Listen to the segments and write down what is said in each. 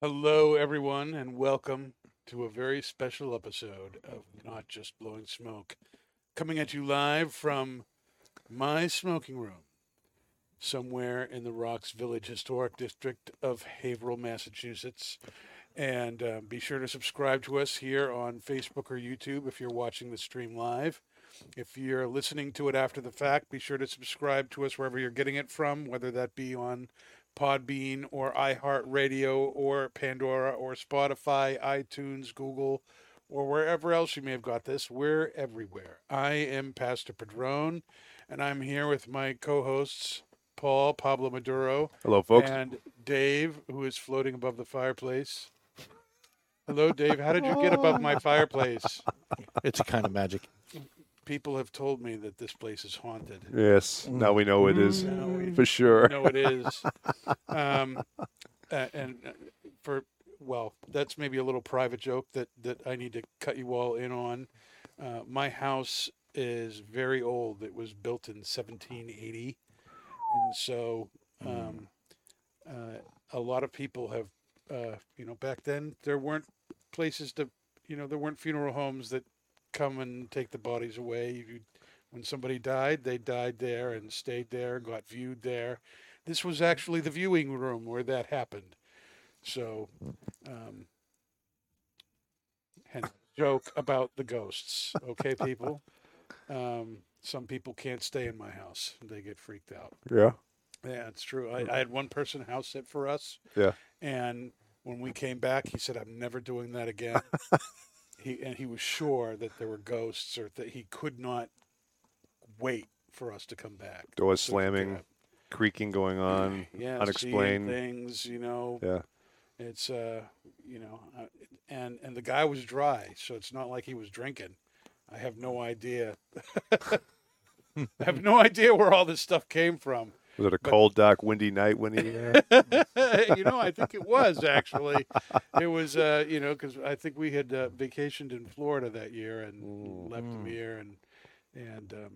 Hello, everyone, and welcome to a very special episode of Not Just Blowing Smoke. Coming at you live from my smoking room, somewhere in the Rocks Village Historic District of Haverhill, Massachusetts. And uh, be sure to subscribe to us here on Facebook or YouTube if you're watching the stream live. If you're listening to it after the fact, be sure to subscribe to us wherever you're getting it from, whether that be on Podbean or iHeartRadio or Pandora or Spotify, iTunes, Google, or wherever else you may have got this. We're everywhere. I am Pastor Padron, and I'm here with my co hosts, Paul Pablo Maduro, Hello, folks. and Dave, who is floating above the fireplace. Hello, Dave. How did you get above my fireplace? It's a kind of magic. People have told me that this place is haunted. yes, now we know it is Now we- for sure. No, it is. Um, uh, and uh, for well, that's maybe a little private joke that that I need to cut you all in on. Uh, my house is very old. It was built in 1780, and so um, uh, a lot of people have, uh, you know, back then there weren't places to, you know, there weren't funeral homes that come and take the bodies away. You, when somebody died, they died there and stayed there, and got viewed there. This was actually the viewing room where that happened. So, um, hence joke about the ghosts. Okay, people. Um, some people can't stay in my house; they get freaked out. Yeah, Yeah, it's true. I, I had one person house sit for us, yeah. and when we came back, he said, "I'm never doing that again." he and he was sure that there were ghosts, or that he could not wait for us to come back. Doors So he could get slamming, creaking going on, yeah, unexplained. things. You know, Yeah, it's uh, you know, uh, and and the guy was dry, so it's not like he was drinking. I have no idea. I have no idea where all this stuff came from. was it a cold, dark, windy night when he? Uh, you know, I think it was actually. It was, uh, you know, because I think we had uh, vacationed in Florida that year and left him here, and and um,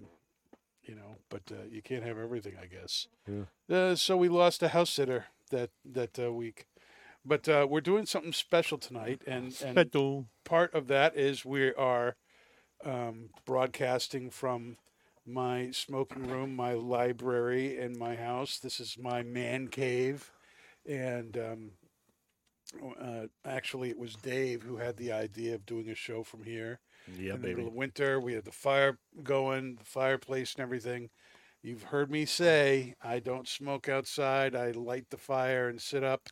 you know, but uh, you can't have everything, I guess. Yeah. Uh, so we lost a house sitter that that uh, week, but uh, we're doing something special tonight, and and Special. part of that is we are um, broadcasting from my smoking room, my library, and my house. This is my man cave, and um, uh, actually, it was Dave who had the idea of doing a show from here. Yeah, in the middle of winter, we had the fire going, the fireplace, and everything. You've heard me say I don't smoke outside. I light the fire and sit up,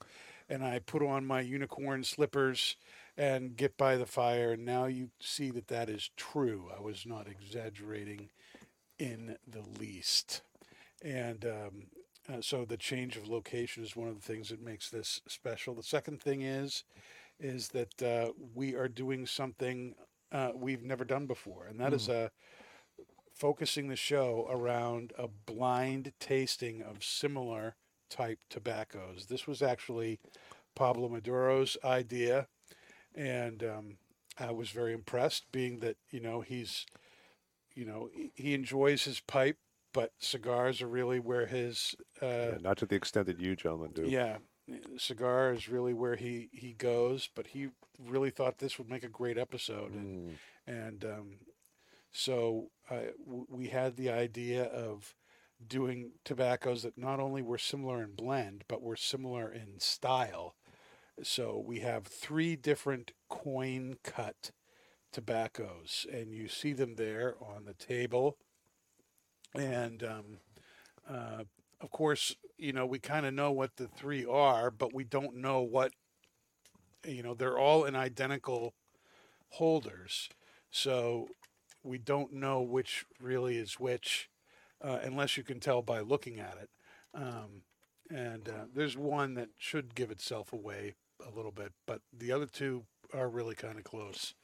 and I put on my unicorn slippers and get by the fire. And now you see that that is true. I was not exaggerating in the least. And um, uh, so the change of location is one of the things that makes this special. The second thing is, is that uh, we are doing something uh, we've never done before, and that is uh, focusing the show around a blind tasting of similar type tobaccos. This was actually Pablo Maduro's idea, and um, I was very impressed, being that you know he's, you know, he- enjoys his pipe, but cigars are really where his uh, yeah, not to the extent that you gentlemen do. yeah, cigar is really where he he goes. But he really thought this would make a great episode, and Mm. and um, so uh, w- we had the idea of doing tobaccos that not only were similar in blend, but were similar in style. So we have three different coin cut tobaccos, and you see them there on the table. And um, uh, of course, you know, we kind of know what the three are, but we don't know what, you know, they're all in identical holders. So we don't know which really is which uh, unless you can tell by looking at it. Um, and uh, there's one that should give itself away a little bit, but the other two are really kind of close.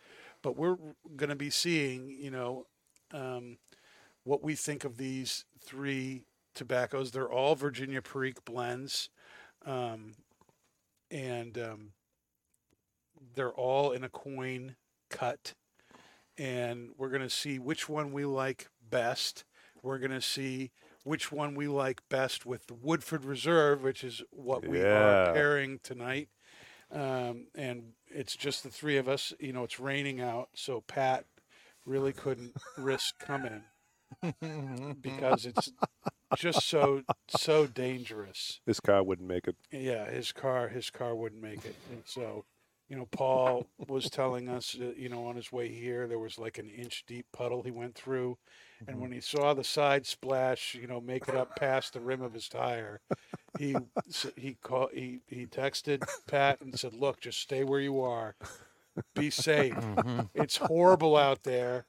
But we're going to be seeing, you know, um, what we think of these three tobaccos. They're all Virginia Perique blends, um, and um, they're all in a coin cut. And we're going to see which one we like best. We're going to see which one we like best with the Woodford Reserve, which is what we are pairing tonight. Um, and it's just the three of us. You know, it's raining out, so Pat really couldn't risk coming because it's just so so dangerous. This car wouldn't make it. Yeah, his car his car wouldn't make it, and so you know Paul was telling us, uh, you know, on his way here there was like an inch deep puddle he went through, and when he saw the side splash, you know, make it up past the rim of his tire, he he called he he texted Pat and said, "Look, just stay where you are." Be safe. It's horrible out there.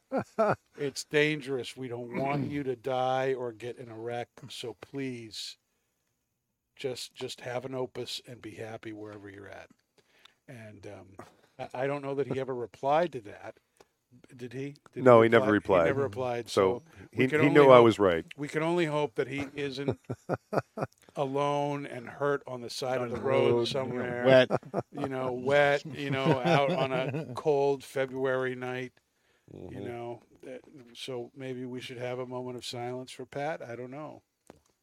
It's dangerous. We don't want you to die or get in a wreck. So please just just have an opus and be happy wherever you're at. And um, I, I don't know that he ever replied to that. Did he? Did No, he never replied. He never replied. So So, he, he only knew I was right. we can only hope that he isn't alone and hurt on the side of the the road, road, somewhere. Wet. You know, wet. You know, out on a cold February night. Mm-hmm. You know, so maybe we should have a moment of silence for Pat. I don't know.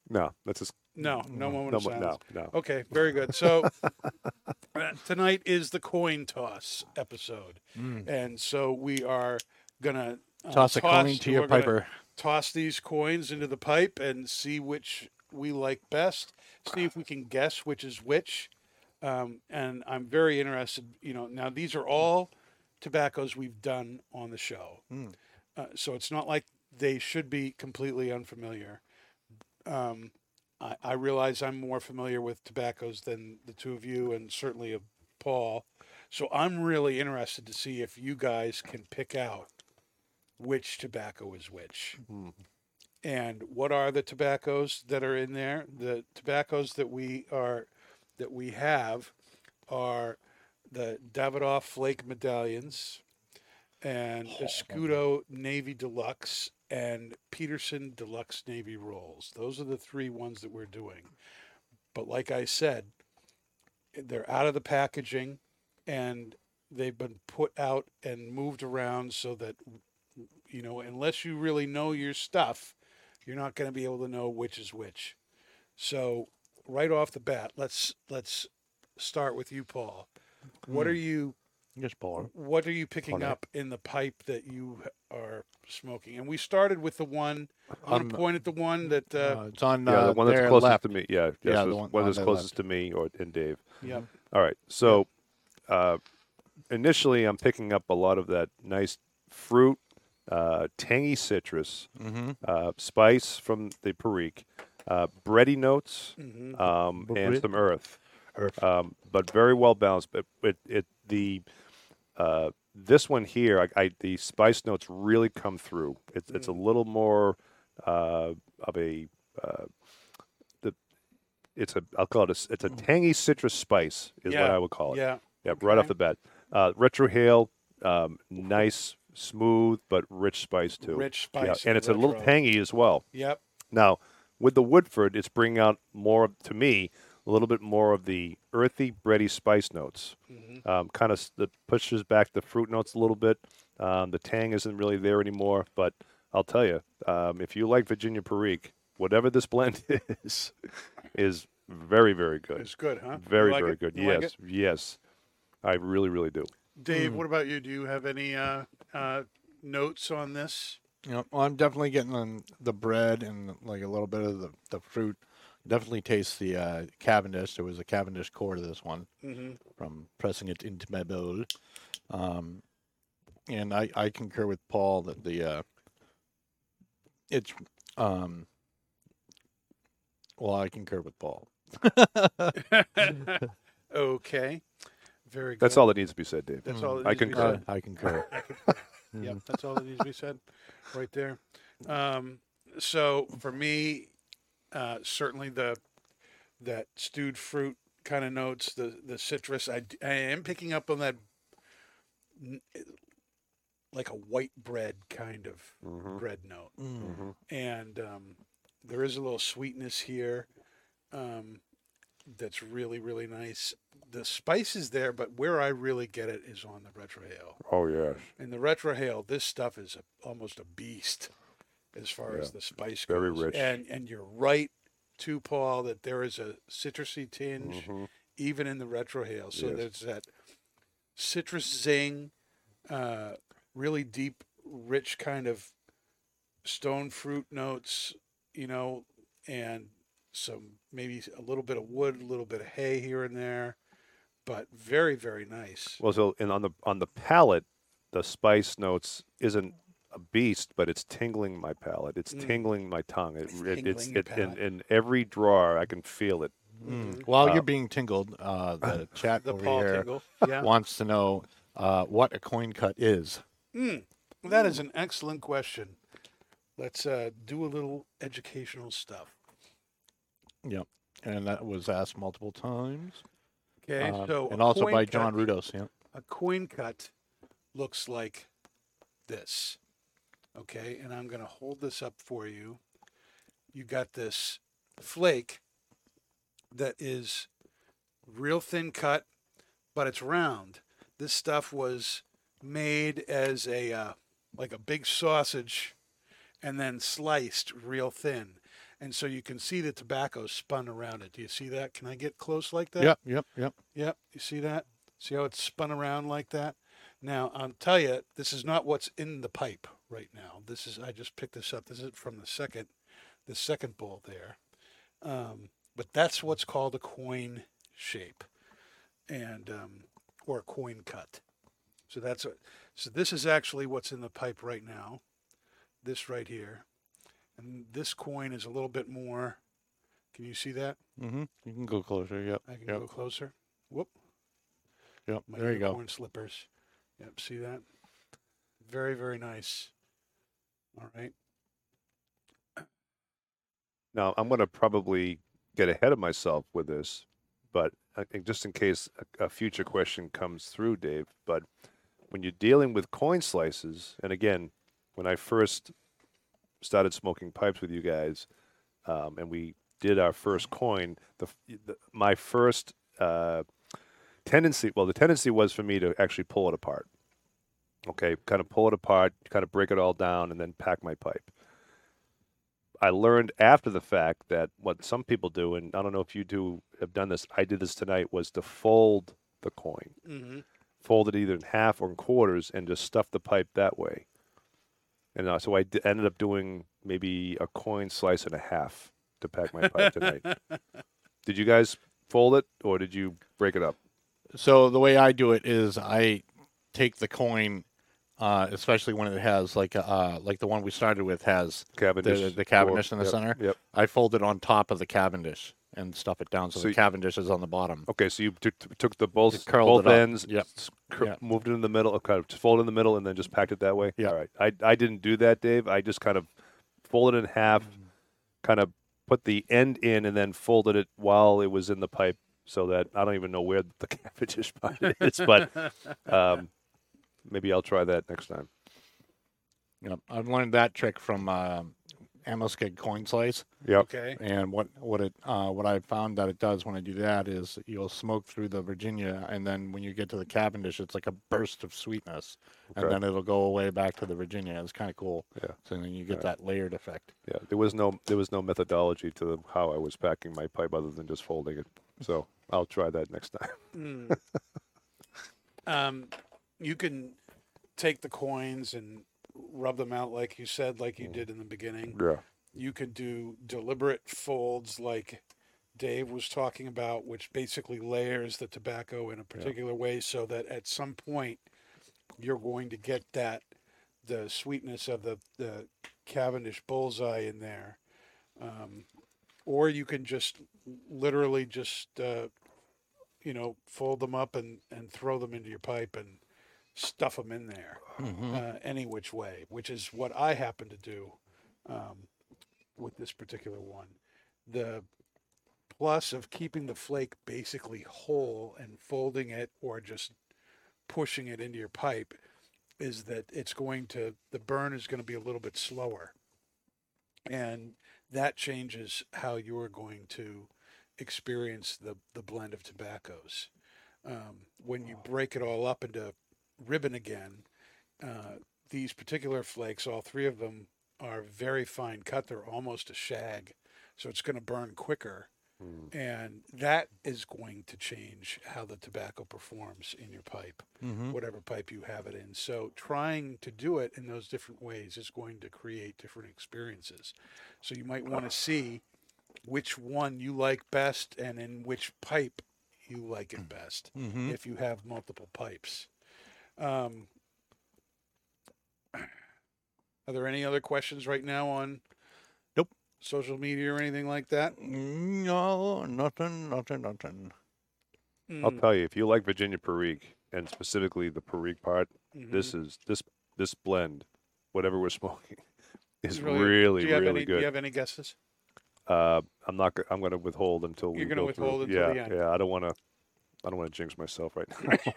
No, that's just No, no moment no, of mo- silence. no, no. Okay, very good. So uh, tonight is the coin toss episode, and so we are gonna uh, Toss a coin to your we're gonna piper. Toss these coins into the pipe and see which we like best. See if we can guess which is which. Um, and I'm very interested. You know, now these are all tobaccos we've done on the show, uh, so it's not like they should be completely unfamiliar. Um, I, I realize I'm more familiar with tobaccos than the two of you, and certainly of Paul. So I'm really interested to see if you guys can pick out which tobacco is which. And what are the tobaccos that are in there? The tobaccos that we are that we have are the Davidoff Flake medallions and Escudo Navy Deluxe and Peterson Deluxe Navy Rolls. Those are the three ones that we're doing. But like I said, they're out of the packaging and they've been put out and moved around so that you know, unless you really know your stuff, you're not going to be able to know which is which. So, right off the bat, let's let's start with you, Paul. What hmm. are you Just Paul. what are you picking Paul. up in the pipe that you are smoking? And we started with the one. I'm going Um, to point at the one that. Uh, Uh, it's on Yeah, uh, the one that's their closest left. to me. Yeah, yes, Yeah, the was- one one on that's their closest to me or and Dave. yeah. All right. So uh, initially, I'm picking up a lot of that nice fruit, uh, tangy citrus, Mm-hmm. uh, spice from the Perique, uh, bready notes, hmm um, and Bread? some earth. Earth. Um, but very well balanced. But it, it the uh, this one here, I, I the spice notes really come through. It's it's a little more uh, of a uh, the it's a I'll call it a, it's a tangy citrus spice is what I would call it. Yeah. Yep, right off the bat. Uh, retrohale, um, nice, smooth but rich spice too. Rich spice, Yeah, and it's a little tangy as well. Yep. Now, with the Woodford, it's bringing out more to me a little bit more of the earthy, bready spice notes. Mhm. Um, kind of that pushes back the fruit notes a little bit. Um, the tang isn't really there anymore. But I'll tell you, um, if you like Virginia Perique, whatever this blend is, is very, very good. It's good, huh? Very, like very it? good. You yes, it? yes, I really, really do. Dave, Hmm. what about you? Do you have any uh, uh, notes on this? You know, well, I'm definitely getting on the bread and like a little bit of the, the fruit. Definitely taste the uh, Cavendish. There was a Cavendish core to this one hmm from pressing it into my bowl. Um, and I, I concur with Paul that the uh, it's um, Well, I concur with Paul. okay. Very good. That's all that needs to be said, Dave. That's all. That I needs to be concur. said. I, I concur. Yep, that's all that needs to be said, right there. Um, so for me, uh, certainly the that stewed fruit kind of notes, the the citrus. I, I am picking up on that, like a white bread kind of Mhm. bread note, Mhm. and um, there is a little sweetness here. Um, that's really really nice. The spice is there, but where I really get it is on the retrohale. Oh yes. In the retrohale, this stuff is a, almost a beast as far as the spice goes Very goes. rich. And and you're right too, Paul, that there is a citrusy tinge Mhm. even in the retrohale. So Yes. there's that citrus zing, uh, really deep, rich kind of stone fruit notes, you know, and some maybe a little bit of wood, a little bit of hay here and there, but very very nice. Well, so and on the on the palate, the spice notes isn't a beast, but it's tingling my palate. It's Mm. tingling my tongue. It, It's it, it's your it, in, in every drawer I can feel it. Mm. While Uh, you're being tingled, uh, the chat The over Paul here yeah. wants to know uh, what a coin cut is. Mm, that is an excellent question. Let's uh, do a little educational stuff. Yep. And that was asked multiple times. Okay, Um, so and also by cut- John Rudos. Yeah. A coin cut looks like this. Okay, and I'm going to hold this up for you. You got this flake that is real thin cut, but it's round. This stuff was made as a uh, like a big sausage and then sliced real thin. And so you can see the tobacco spun around it. Do you see that? Can I get close like that? Yep. Yep. Yep. Yep, you see that? See how it's spun around like that? Now, I'll tell you, this is not what's in the pipe right now. This is I just picked this up. This is from the second the second bowl there. Um, but that's what's called a coin shape and um, or a coin cut. So that's what so this is actually what's in the pipe right now. This right here. And this coin is a little bit more can you see that? Mm-hmm. You can go closer. Yep. I can yep. go closer. Whoop. Yep. My There you go. slippers. Yep, see that? Very, very nice. All right. Now I'm going to probably get ahead of myself with this, but I think just in case a, future question comes through, Dave. But when you're dealing with coin slices, and again, when I first started smoking pipes with you guys, um, and we did our first coin, the, the my first uh, tendency, well, the tendency was for me to actually pull it apart. Okay, kind of pull it apart, kind of break it all down, and then pack my pipe. I learned after the fact that what some people do, and I don't know if you do have done this. I did this tonight was to fold the coin, Mm-hmm. fold it either in half or in quarters, and just stuff the pipe that way. And uh, so I d- ended up doing maybe a coin slice and a half to pack my pipe tonight. Did you guys fold it or did you break it up? So the way I do it is I take the coin, uh, especially when it has like a, uh, like the one we started with has Cavendish, the, the Cavendish in the yep, center. Yep. I fold it on top of the Cavendish and stuff it down so, So the y- Cavendish is on the bottom. Okay, so you took took the both curled both it up. ends, Yep. s- Yep. moved it in the middle, okay, just fold it in the middle, and then just packed it that way. Yeah. All right, I I didn't do that, Dave. I just kind of folded it in half, Mm-hmm. kind of put the end in, and then folded it while it was in the pipe, so that I don't even know where the Cavendish part is, but um, maybe I'll try that next time. Yep. I've learned that trick from um Amoskeag coin slice, Yep. Okay. and what what it uh, what I found that it does when I do that is you'll smoke through the Virginia, and then when you get to the Cavendish, it's like a burst of sweetness, and then it'll go away back to the Virginia. It's kind of cool. Yeah. So then you get Yeah. that layered effect. Yeah, there was no there was no methodology to how I was packing my pipe other than just folding it. So I'll try that next time. Mm. um, you can take the coins and rub them out, like you said, like you did in the beginning. Yeah. You could do deliberate folds, like Dave was talking about, which basically layers the tobacco in a particular way so that at some point you're going to get that the sweetness of the, the Cavendish bullseye in there. Um, or you can just literally just uh, you know fold them up and and throw them into your pipe and stuff them in there uh, any which way, which is what I happen to do um, with this particular one. The plus of keeping the flake basically whole and folding it or just pushing it into your pipe is that it's going to the burn is going to be a little bit slower. And that changes how you're going to experience the the blend of tobaccos. Um, when you break it all up into ribbon again. Uh, these particular flakes all three of them are very fine cut. They're almost a shag so it's going to burn quicker. Hmm. And that is going to change how the tobacco performs in your pipe mm-hmm. whatever pipe you have it in. So trying to do it in those different ways is going to create different experiences. So you might want to ah. see which one you like best and in which pipe you like it mm. best mm-hmm. if you have multiple pipes um, are there any other questions right now on Nope. social media or anything like that No, nothing, nothing, nothing. I'll Mm, tell you, if you like Virginia Perique and specifically the Perique part, mhm. this is this this blend, whatever we're smoking, is Really- really do you have really any, Do you have any guesses? Uh, I'm not. I'm going to withhold until we You're gonna go withhold through. until yeah, the end. yeah. I don't want to. I don't want to jinx myself right now.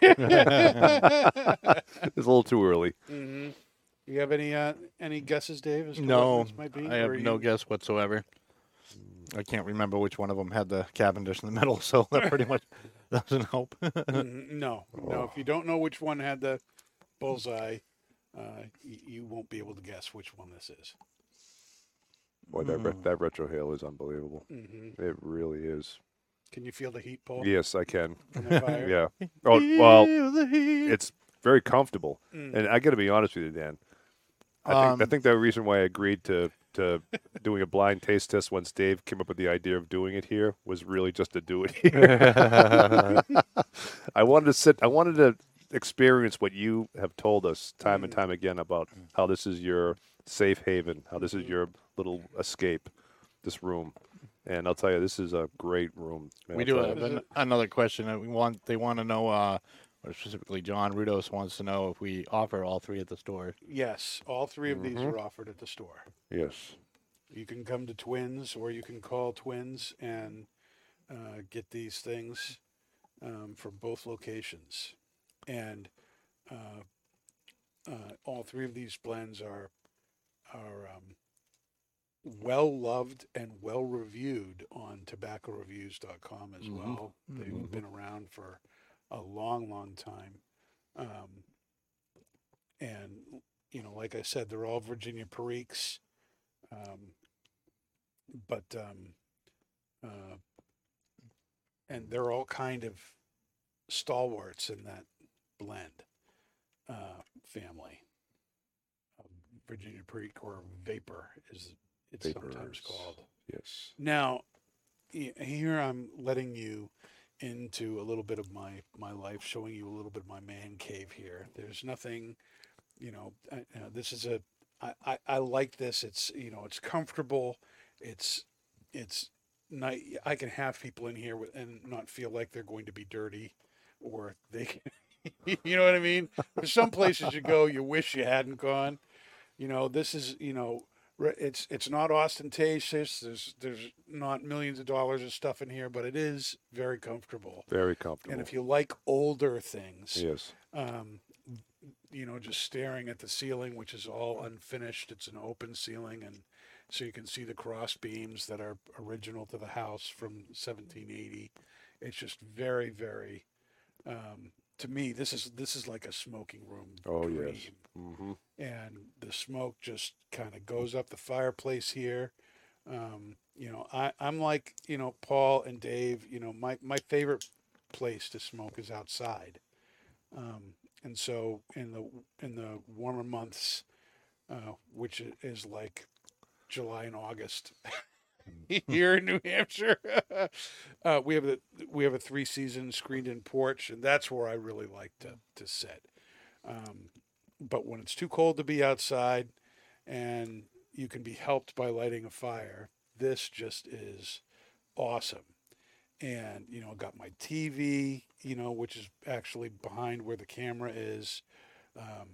it's a little too early. hmm You have any uh, any guesses, Dave? As to what No, this might be? I have Or no you- guess whatsoever. I can't remember which one of them had the Cavendish in the middle, so that pretty much doesn't help. Mhm, No, no. If you don't know which one had the bullseye, uh, y- you won't be able to guess which one this is. Boy, that Mm. re- that retrohale is unbelievable. hmm It really is. Can you feel the heat, Paul? Yes, I can. From that fire? Yeah. Oh well, the heat. it's very comfortable, Mm. and I got to be honest with you, Dan. I think I Um, think the reason why I agreed to to doing a blind taste test once Dave came up with the idea of doing it here was really just to do it here. I wanted to sit. I wanted to experience what you have told us time and Mm. time again about how this is your safe haven, how this is Mm-hmm. your little escape, this room. And I'll tell you, this is a great room. man, we I'll do have an, another question that we want. They want to know, uh, or specifically John Rudos wants to know if we offer all three at the store. Yes, all three of these Mhm. are offered at the store. Yes. You can come to Twins, or you can call Twins and uh, get these things um, from both locations. And uh, uh, all three of these blends are are um, well loved and well reviewed on tobaccoreviews.com as well. They've been around for a long, long time. Um, and, you know, like I said, they're all Virginia Periques. Um, but, um, uh, and they're all kind of stalwarts in that blend uh, family. Um, Virginia Perique or Vapor is it's sometimes called. Yes. Now, here I'm letting you into a little bit of my my life, showing you a little bit of my man cave here. There's nothing, you know. I, uh, this is a I, I I like this. It's you know it's comfortable. It's it's night. I can have people in here with, and not feel like they're going to be dirty, or they can. you know what I mean? There's some places you go, you wish you hadn't gone. You know, this is you know it's it's not ostentatious. There's there's not millions of dollars of stuff in here, but it is very comfortable. Very comfortable. And if you like older things, yes. um, you know, just staring at the ceiling, which is all unfinished. It's an open ceiling, and so you can see the cross beams that are original to the house from 1780. It's just very, very. Um, to me, this is this is like a smoking room. Oh dream yes. Mm-hmm. and the smoke just kind of goes up the fireplace here. Um, you know, I, I'm like, you know, Paul and Dave, you know, my, my favorite place to smoke is outside. Um, and so in the, in the warmer months, uh, which is like July and August here in New Hampshire, uh, we have a, we have a three season screened in porch and that's where I really like to, to sit. Um, but when it's too cold to be outside and you can be helped by lighting a fire, this just is awesome. And you know, got my TV, you know, which is actually behind where the camera is. Um,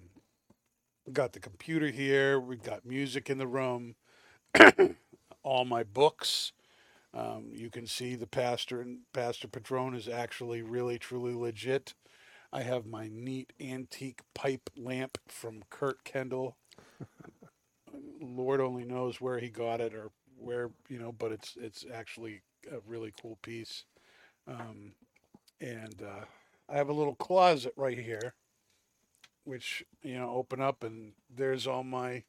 got the computer here. We've got music in the room. All my books. Um, you can see the pastor and Pastor Padron is actually really truly legit. I have my neat antique pipe lamp from Kurt Kendall. Lord only knows where he got it or where you know, but it's it's actually a really cool piece. Um, and uh, I have a little closet right here, which you know open up and there's all my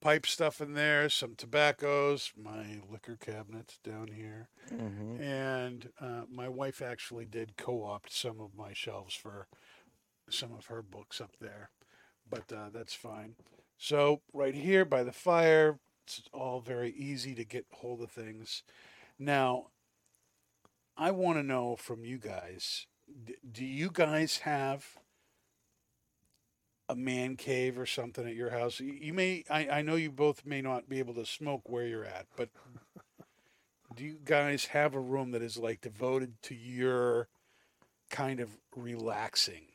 pipe stuff in there, some tobaccos, my liquor cabinets down here, Mm-hmm. and uh, my wife actually did co-opt some of my shelves for some of her books up there, but uh, that's fine. So right here by the fire, it's all very easy to get hold of things. Now, I want to know from you guys: d- Do you guys have a man cave or something at your house? You you may. I, I know you both may not be able to smoke where you're at, but do you guys have a room that is like devoted to your kind of relaxing,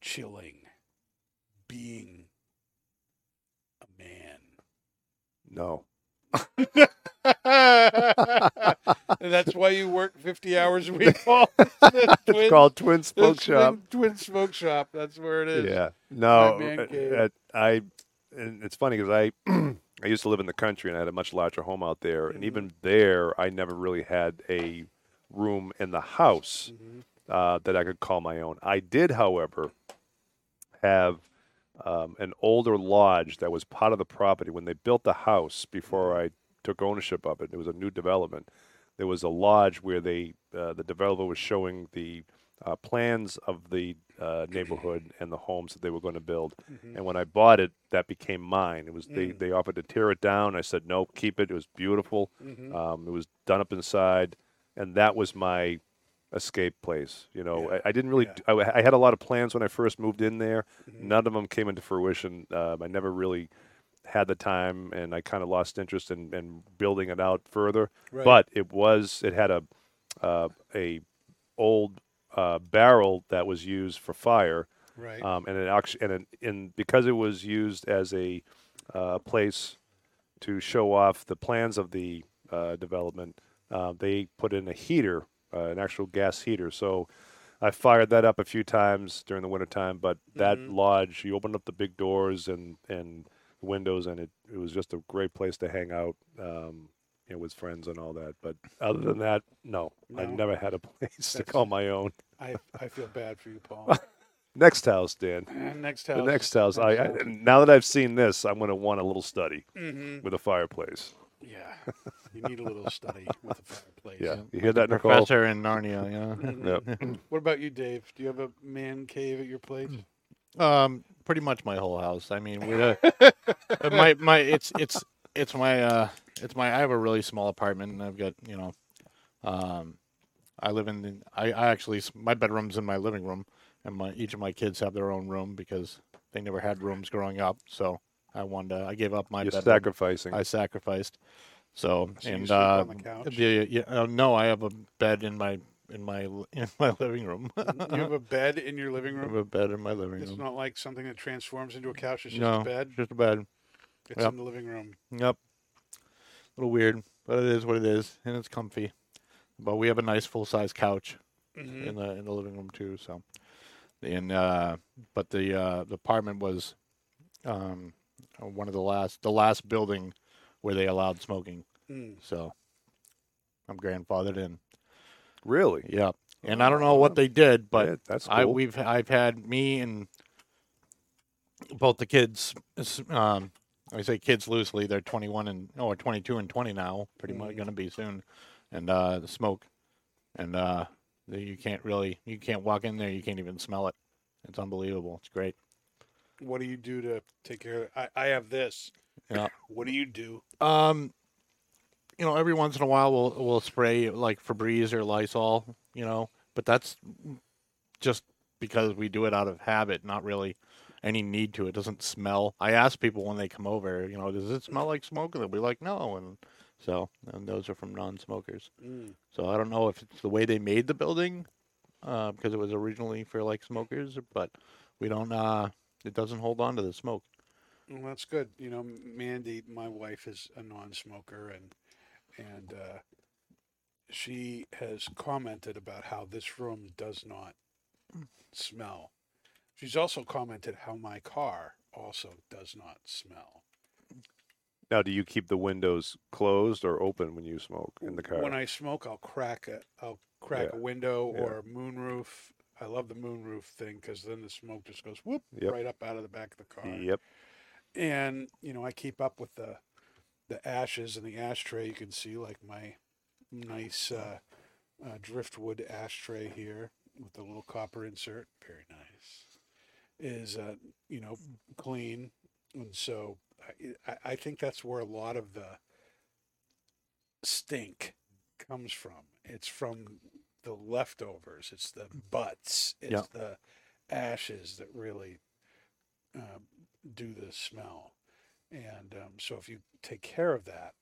chilling, being a man? No. That's why you work 50 hours a week, Paul. It's called Twin Smoke Shop. Twin, Twin Smoke Shop. That's where it is. Yeah. No. uh, uh, I. And it's funny because I, I used to live in the country and I had a much larger home out there, Mm-hmm. and even there, I never really had a room in the house Mm-hmm. uh, that I could call my own. I did, however, have um, an older lodge that was part of the property when they built the house before Mm-hmm. I took ownership of it. It was a new development. There was a lodge where they uh, the developer was showing the uh, plans of the uh, neighborhood and the homes that they were going to build. And when I bought it, that became mine. It was they, they offered to tear it down. I said no, keep it. It was beautiful. Um, it was done up inside, and that was my escape place. You know, Yeah. I, I didn't really. Yeah. I, I had a lot of plans when I first moved in there. None of them came into fruition. Um, I never really had the time, and I kind of lost interest in, in building it out further. Right. But it was. It had a uh, a old uh, barrel that was used for fire. Right. Um, and it actually, and, it, and because it was used as a uh, place to show off the plans of the uh, development, uh, they put in a heater, uh, an actual gas heater. So I fired that up a few times during the wintertime, but that lodge, you opened up the big doors and, and windows, and it, it was just a great place to hang out. Um, you know, with friends and all that, but other than that, no, I never had a place to call my own. I, I feel bad for you, Paul. Next house, Dan. And next The house. next house. I, I Next house. now that I've seen this, I'm going to want a little study Mhm. with a fireplace. Yeah. You need a little study with a fireplace. Yeah, you hear that, Nicole? Professor in Narnia, yeah. Yep. What about you, Dave? Do you have a man cave at your place? Um, pretty much my whole house. I mean, we uh, uh, my my it's it's it's my uh it's my I have a really small apartment and I've got you know, um, I live in the, I I actually my bedroom's in my living room and my each of my kids have their own room because they never had rooms growing up. So I wanted to, I gave up my You're bedroom. sacrificing. I sacrificed. So, So and uh, on the couch? the yeah, uh, no, I have a bed in my in my in my living room. You have a bed in your living room. I have a bed in my living room. It's not like something that transforms into a couch. It's just no, a bed. just a bed. It's Yep. in the living room. Yep. A little weird, but it is what it is, and it's comfy. But we have a nice full size couch Mhm. in the in the living room too. So, and uh, but the uh, the apartment was um, one of the last the last building where they allowed smoking. Mm. So I'm grandfathered in. Really? Yeah, and I don't know what they did, but Yeah, that's I we've I've had me and both the kids. Um, I say kids loosely. They're 21 and or 22 and 20 now. Pretty much going to be soon, and uh, smoke, and uh, the- you can't really you can't walk in there. You can't even smell it. It's unbelievable. It's great. What do you do to take care of it? I, I have this. Yeah. What do you do? Um, you know, every once in a while we'll we'll spray like Febreze or Lysol. You know, but that's just because we do it out of habit, not really any need to. It doesn't smell. I ask people when they come over, you know, does it smell like smoke? And they'll be like, no, and So, and those are from non-smokers. Mm. So I don't know if it's the way they made the building, uh, because it was originally for like smokers, but we don't. Uh, it doesn't hold on to the smoke. Well, that's good. You know, Mandy, my wife, is a non-smoker, and and uh, she has commented about how this room does not smell. She's also commented how my car also does not smell. Now, do you keep the windows closed or open when you smoke in the car? When I smoke, I'll crack a I'll crack Yeah. a window Yeah. or a moonroof. I love the moonroof thing because then the smoke just goes whoop Yep. right up out of the back of the car. Yep. and you know I keep up with the the ashes in the ashtray. You can see like my nice uh, uh, driftwood ashtray here with the little copper insert. Very nice. Is uh, you know clean, and so I, I- think that's where a lot of the stink comes from. It's from the leftovers. It's the butts. It's Yeah. the ashes that really um, do the smell. And um, so if you take care of that,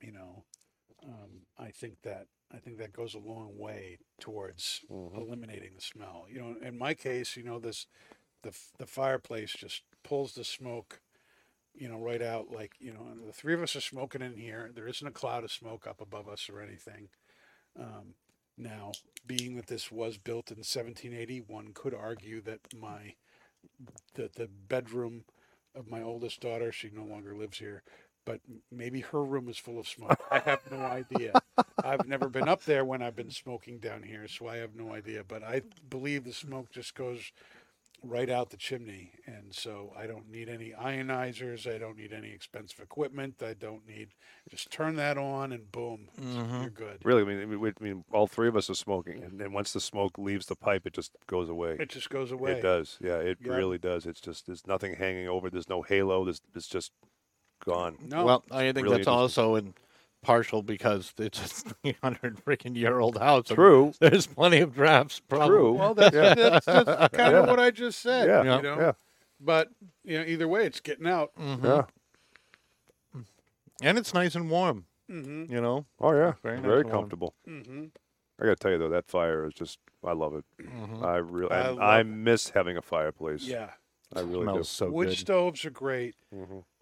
you know, um, I think that I think that goes a long way towards Mhm. eliminating the smell. You know, in my case, you know, this the the fireplace just pulls the smoke, you know, right out. Like you know, and the three of us are smoking in here. There isn't a cloud of smoke up above us or anything. Um, now, being that this was built in 1780, one could argue that my the the bedroom of my oldest daughter, she no longer lives here, but maybe her room is full of smoke. I have no idea. I've never been up there when I've been smoking down here, so I have no idea. But I believe the smoke just goes right out the chimney, and so I don't need any ionizers. I don't need any expensive equipment. I don't need just turn that on and boom, mm-hmm. you're good. Really, I mean, I mean, we- I mean, all three of us are smoking, and then once the smoke leaves the pipe, it just goes away. It just goes away. It does, yeah, it Yeah. really does. It's just there's nothing hanging over. There's no halo. There's it's just gone. No, Well, I think really that's also in partial because it's a 300 freaking year old house. True. There's plenty of drafts. Probably. True. well, that's, that's, that's kind of what I just said. Yeah, you know? yeah, But you know, either way, it's getting out. yeah. And it's nice and warm. Mm-hmm. You know. Oh yeah, Very nice very comfortable. Mm-hmm. I gotta tell you though, that fire is just I love it. Mm-hmm. I really I and love I it. miss having a fireplace. Yeah, I really smells so wood good. stoves are great.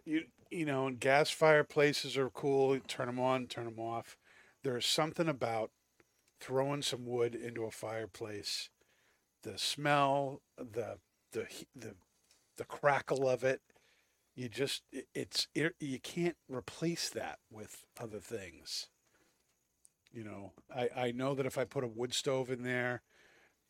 You you know, gas fireplaces are cool. Turn them on, turn them off. There's something about throwing some wood into a fireplace, the smell, the the the the crackle of it. You just it's it, you can't replace that with other things. You know, I I know that if I put a wood stove in there,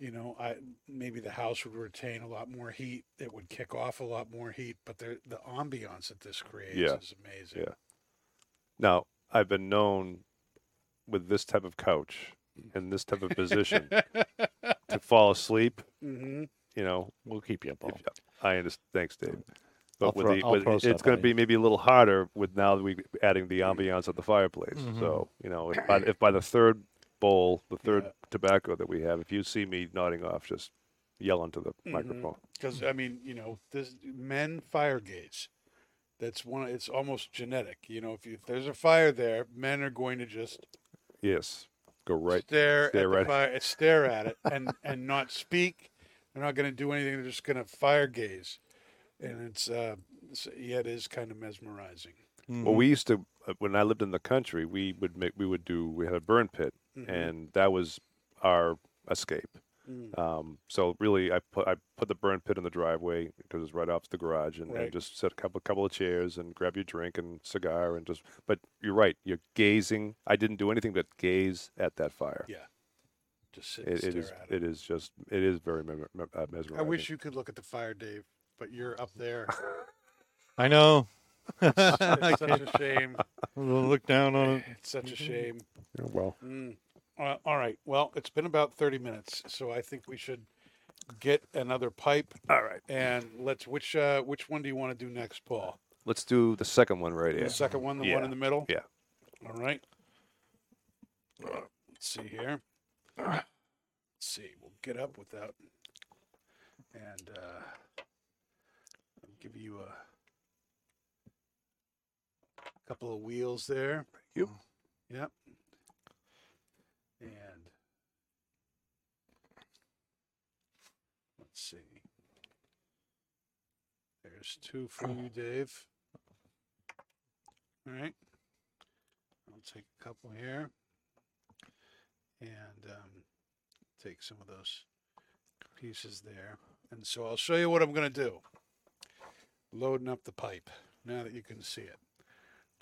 you know, I maybe the house would retain a lot more heat. It would kick off a lot more heat, but the the ambiance that this creates Yeah. is amazing. Yeah. Now I've been known with this type of couch in this type of position to fall asleep. hmm You know, We'll keep you up. if- I understand. Thanks, Dave. But I'll with throw- the, with, it's going to be maybe a little harder with now that we adding the ambiance of the fireplace. Mhm. So you know, if by, if by the third bowl, the third Yeah. tobacco that we have, if you see me nodding off, just yell into the Mhm. microphone. Because I mean, you know, this men fire gaze. That's one. It's almost genetic. You know, if, you, if there's a fire there, men are going to just Yes, go right. stare, stare at right- the fire, stare at it, and and not speak. They're not going to do anything. They're just going to fire gaze, and it's uh, it's, yeah, it is kind of mesmerizing. Well, we used to uh, when I lived in the country, we would make we would do we had a burn pit, Mhm. and that was our escape. Mm. Um, so really, I put I put the burn pit in the driveway because it's right off the garage, and, Right. and just set a couple couple of chairs and grab your drink and cigar and just. But you're right, you're gazing. I didn't do anything but gaze at that fire. Yeah, just sit and It, stare it is at it. it is just it is very mem- mem- uh, mesmerizing. I wish you could look at the fire, Dave, but you're up there. I know. It's such a shame. We'll look down on it. It's such a shame. Yeah, well, Mm. Uh, all right. Well, it's been about 30 minutes, so I think we should get another pipe all right. and let's which uh which one do you want to do next, Paul? Let's do the second one right here. The second one, the one in the middle? Yeah. All right. Let's see here. Let's see. We'll get up without and uh give you a couple of wheels there. you. Yep. And let's see. There's two for you, Dave. All right. I'll take a couple here and um, take some of those pieces there. And so I'll show you what I'm going to do. Loading up the pipe now that you can see it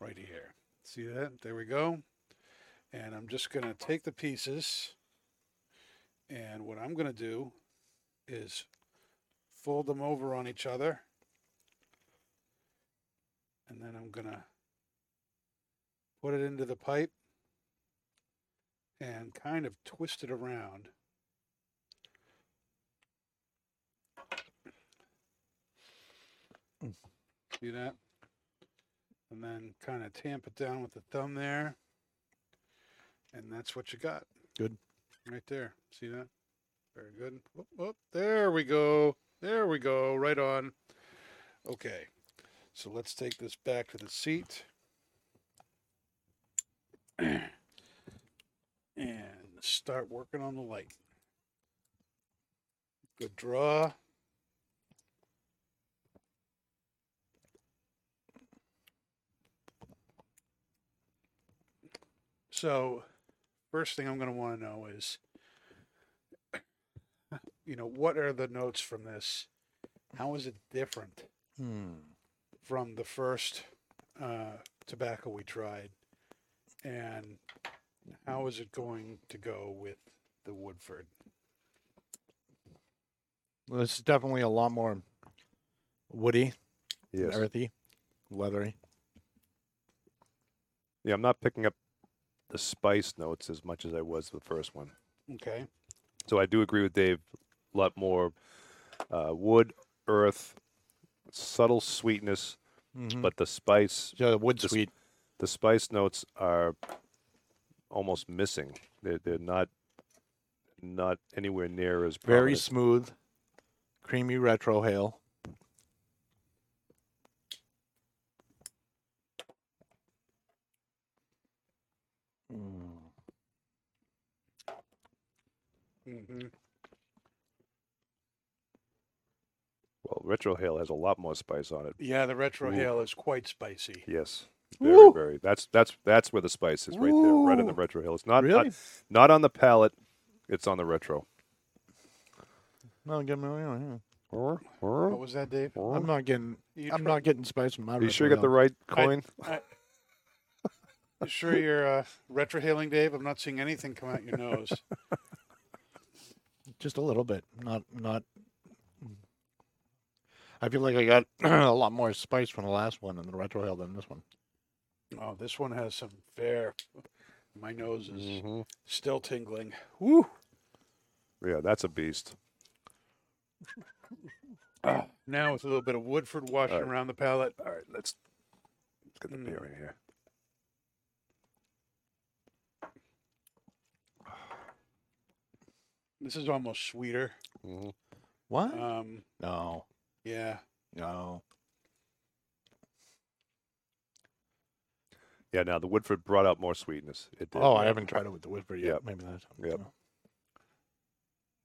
right here. See that? There we go. And I'm just going to take the pieces and what I'm going to do is fold them over on each other. And then I'm going to put it into the pipe and kind of twist it around. Mm. See that? And then kind of tamp it down with the thumb there. And that's what you got. Good. Right there. See that? Very good. Whoop, whoop. There we go. There we go. Right on. Okay. So let's take this back to the seat. and start working on the light. Good draw. So, first thing I'm going to want to know is, you know, what are the notes from this? How is it different Hmm. from the first uh, tobacco we tried? And how is it going to go with the Woodford? Well, This is definitely a lot more woody, Yes. earthy, leathery. Yeah, I'm not picking up the spice notes as much as I was the first one. Okay. So I do agree with Dave. A lot more uh, wood, earth, subtle sweetness, Mhm. but the spice, yeah, wood the sweet. the spice notes are almost missing. They're, they're not not anywhere near as Very smooth, creamy retro hmm Well, retrohale has a lot more spice on it. Yeah, the retro Ooh. hail is quite spicy. Yes. Very, Woo! very. That's that's that's where the spice is right there, right in the retro retrohale. It's not, Really? not not on the palate. It's on the retro. No, get me. yeah. What was that, Dave? I'm not getting. You I'm try- not getting spice from my. Are you sure you got the right coin? You sure you're uh, retrohaling, Dave? I'm not seeing anything come out your nose. hail. Just a little bit. Not not. I feel like I got a lot more spice from the last one in the retrohale than this one. oh, this one has some fair. My nose is Mhm. still tingling. Woo! Yeah, that's a beast. Now with a little bit of Woodford washing All right. around the palate. All right, let's, let's get the Mm. beer in here. This is almost sweeter. Mhm. What? Um, no. yeah. No. Yeah, now the Woodford brought out more sweetness. It did. Oh, I haven't tried it with the Woodford yet. Yep. Maybe that's. Yep.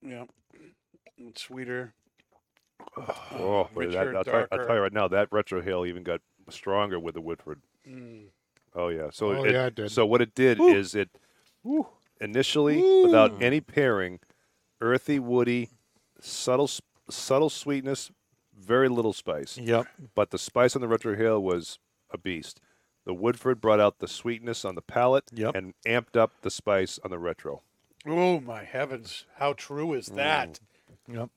Yeah. It's sweeter. Oh, wait, that, richer, I'll, tell, you- I'll tell you right now, that retrohale even got stronger with the Woodford. Mm. Oh yeah. So Oh, it, yeah, it did. So what it did Woo. is it initially, without any pairing, earthy, woody, subtle, subtle sweetness, very little spice. Yep. But the spice on the retrohale was a beast. The Woodford brought out the sweetness on the palate Yep. and amped up the spice on the retro. Oh my heavens! How true is mm. that? Yep.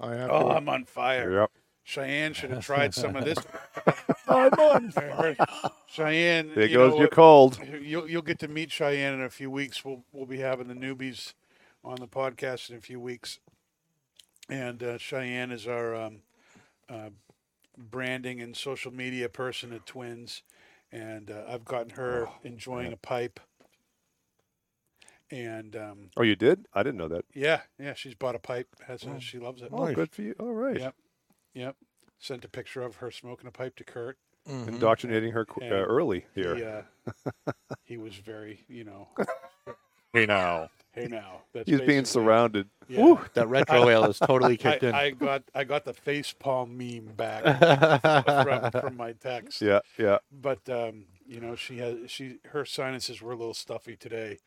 I have Oh, to. I'm on fire. Yep. Cheyenne should have tried some of this. I'm on. Fire. Cheyenne, There you goes know your cold. You'll you'll get to meet Cheyenne in a few weeks. We'll we'll be having the newbies on the podcast in a few weeks, and uh, Cheyenne is our um, uh, branding and social media person at Twins, and uh, I've gotten her enjoying a pipe, and um, Oh, you did? I didn't know that. yeah, yeah, she's bought a pipe. Has a, she loves it. Oh, Nice. good for you. All right. Yep, yep. Sent a picture of her smoking a pipe to Kurt. Mm-hmm. indoctrinating her qu- uh, And early He, here. uh, he was very, you know, Hey now, hey now. That's He's being basically- surrounded. Yeah. Woo, that retrohale is totally kicked I, in. I got I got the face palm meme back from, from my text. Yeah, yeah. But um, you know, she has she her sinuses were a little stuffy today,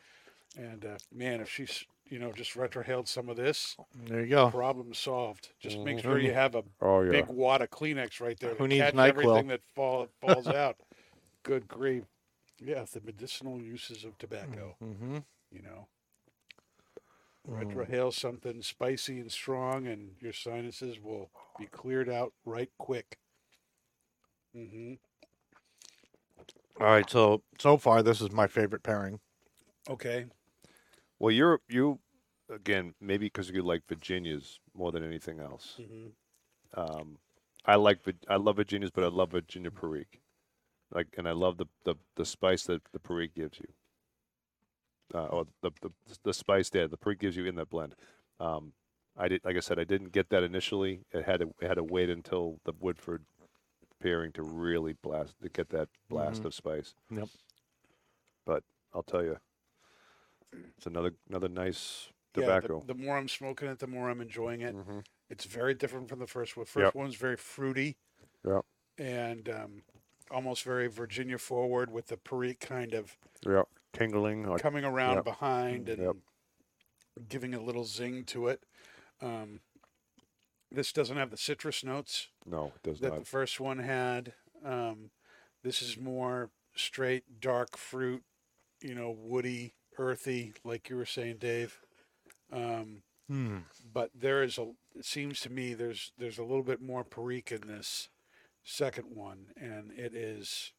and uh, man, if she's you know just retrohaled some of this, there you go. problem solved. Just make sure you have a Oh yeah. big wad of Kleenex right there to Who needs catch NyQuil? everything that fall falls out. Good grief! Yeah, the medicinal uses of tobacco. Mm-hmm. You know, retrohale something spicy and strong, and your sinuses will be cleared out right quick. hmm All right, so so far this is my favorite pairing. Okay. Well, you're you again maybe because you like Virginias more than anything else. hmm Um, I like I love Virginias, but I love Virginia Perique. Like, and I love the the, the spice that the Perique gives you. Uh, or the, the the spice there the Perique gives you in that blend. Um, I did like I said I didn't get that initially. It had to it had to wait until the Woodford pairing to really blast to get that blast Mhm. of spice. Yep. But I'll tell you, it's another another nice Yeah, tobacco. the, the more I'm smoking it, the more I'm enjoying it. Mhm. It's very different from the first one. First Yep. one's very fruity. Yep. And um, almost very Virginia forward with the Perique kind of Yeah, tingling. Like, coming around Yep. behind and Yep. giving a little zing to it. Um, this doesn't have the citrus notes no, it does that not. the first one had. Um, this is more straight dark fruit, you know, woody, earthy, like you were saying, Dave. Um, Hmm. but there is a. It seems to me there's there's a little bit more Perique in this second one, and it is,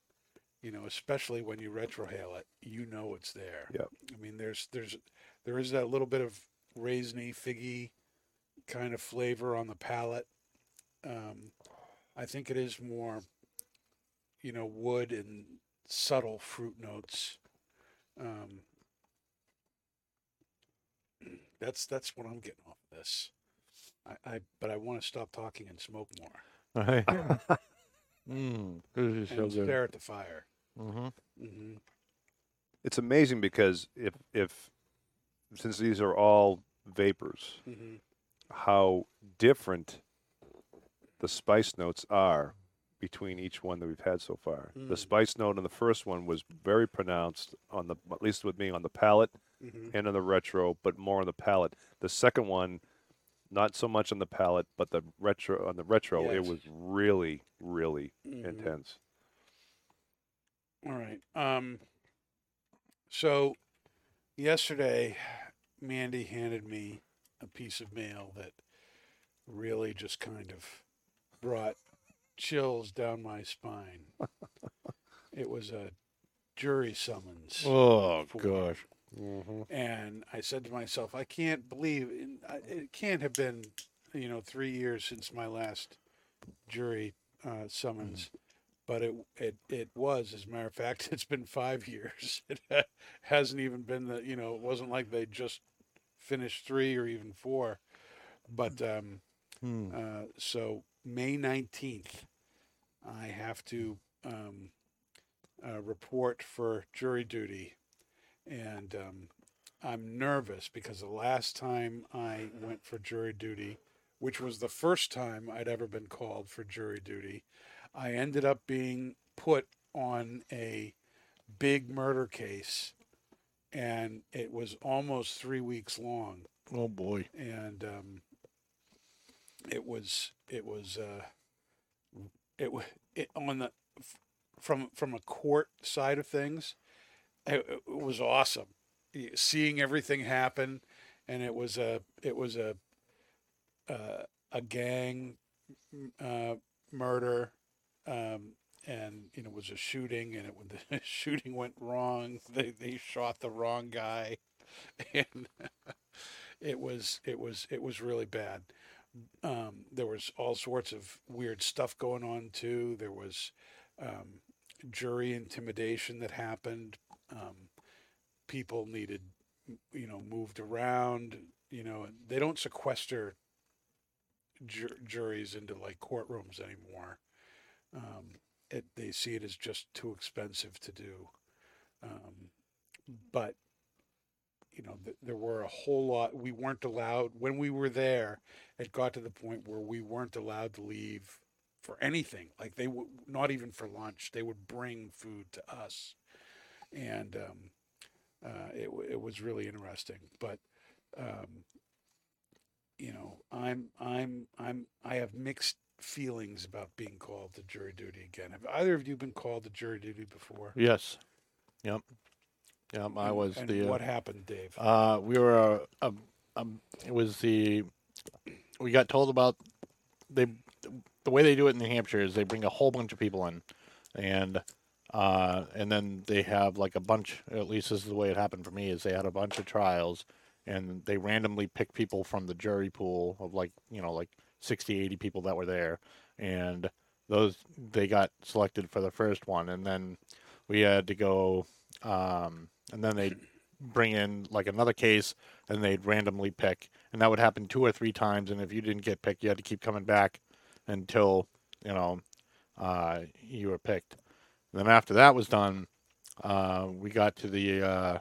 you know, especially when you retrohale it, you know it's there. Yep. I mean, there's there's there is that little bit of raisiny, figgy kind of flavor on the palate. Um, I think it is more, you know, wood and subtle fruit notes. Um, that's that's what I'm getting off of this. I, I but I want to stop talking and smoke more All right. mm, this is so and good. stare at the fire. Mm-hmm. hmm It's amazing because if if since these are all vapors, hmm how different the spice notes are between each one that we've had so far. The Mm. spice note on the first one was very pronounced on the at least with me on the palate hmm and on the retro, but more on the palate. The second one, not so much on the palate, but the retro on the retro, it was really, really Mhm. intense. All right. Um. So, yesterday, Mandy handed me a piece of mail that really just kind of brought chills down my spine. it was a jury summons. Oh for- gosh. Mm-hmm. And I said to myself, I can't believe it can't have been, you know, three years since my last jury uh, summons, but it it it was. As a matter of fact, it's been five years. It hasn't even been the, you know, it wasn't like they just finished three or even four, but um, Hmm. uh, so May nineteenth, I have to um, uh, report for jury duty, and um, I'm nervous because the last time I went for jury duty, which was the first time I'd ever been called for jury duty, I ended up being put on a big murder case, and it was almost three weeks long Oh boy. and um, it was it was uh, it was it, on the from from a court side of things. It, it was awesome seeing everything happen, and it was a it was a uh, a gang uh, murder. Um, and you know, it was a shooting, and it when the shooting went wrong. They they shot the wrong guy, and it was it was it was really bad. Um, there was all sorts of weird stuff going on too. There was um, jury intimidation that happened. Um, people needed, you know, moved around. You know, they don't sequester ju- juries into like courtrooms anymore. Um, it, they see it as just too expensive to do. Um, but you know, th- there were a whole lot. We weren't allowed when we were there. It got to the point where we weren't allowed to leave for anything. Like they would not even for lunch. They would bring food to us, and um, uh, it it was really interesting. But um, you know, I'm I'm I'm I have mixed feelings about being called to jury duty again. Have either of you been called to jury duty before? Yes. Yep. Yep. I was and the. uh, what happened, Dave? Uh, we were uh, um, um, it was the we got told about they the way they do it in New Hampshire is they bring a whole bunch of people in, and uh, and then they have like a bunch. At least this is the way it happened for me. Is they had a bunch of trials, and they randomly pick people from the jury pool of like you know like 60, 80 people that were there, and those they got selected for the first one, and then we had to go. Um, and then they'd bring in like another case and they'd randomly pick and that would happen two or three times and if you didn't get picked you had to keep coming back until you know uh, you were picked and then after that was done uh, we got to the uh,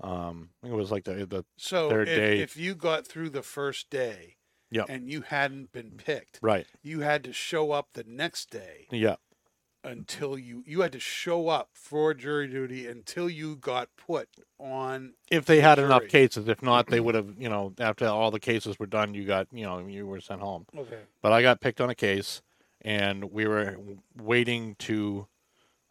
um, I think it was like the the So third if, day. if you got through the first day Yep. and you hadn't been picked, right. You had to show up the next day yeah until you you had to show up for jury duty until you got put on if they had enough cases. If not they would have you know after all the cases were done you got you know you were sent home. Okay. But I got picked on a case, and we were waiting to,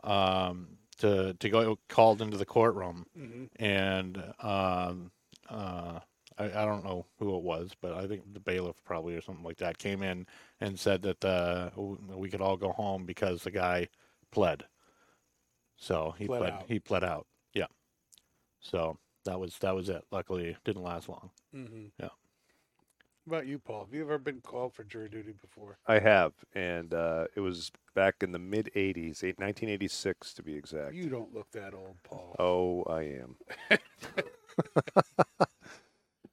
um, to to go called into the courtroom, hmm and um, uh, I, I don't know who it was, but I think the bailiff probably or something like that came in and said that uh, we could all go home because the guy pled. So he Pled pled. He pled out. Yeah. So that was that was it. Luckily, it didn't last long. hmm Yeah. What about you, Paul? Have you ever been called for jury duty before? I have, and uh, it was back in the mid '80s, 1986 to be exact. You don't look that old, Paul. Oh, I am.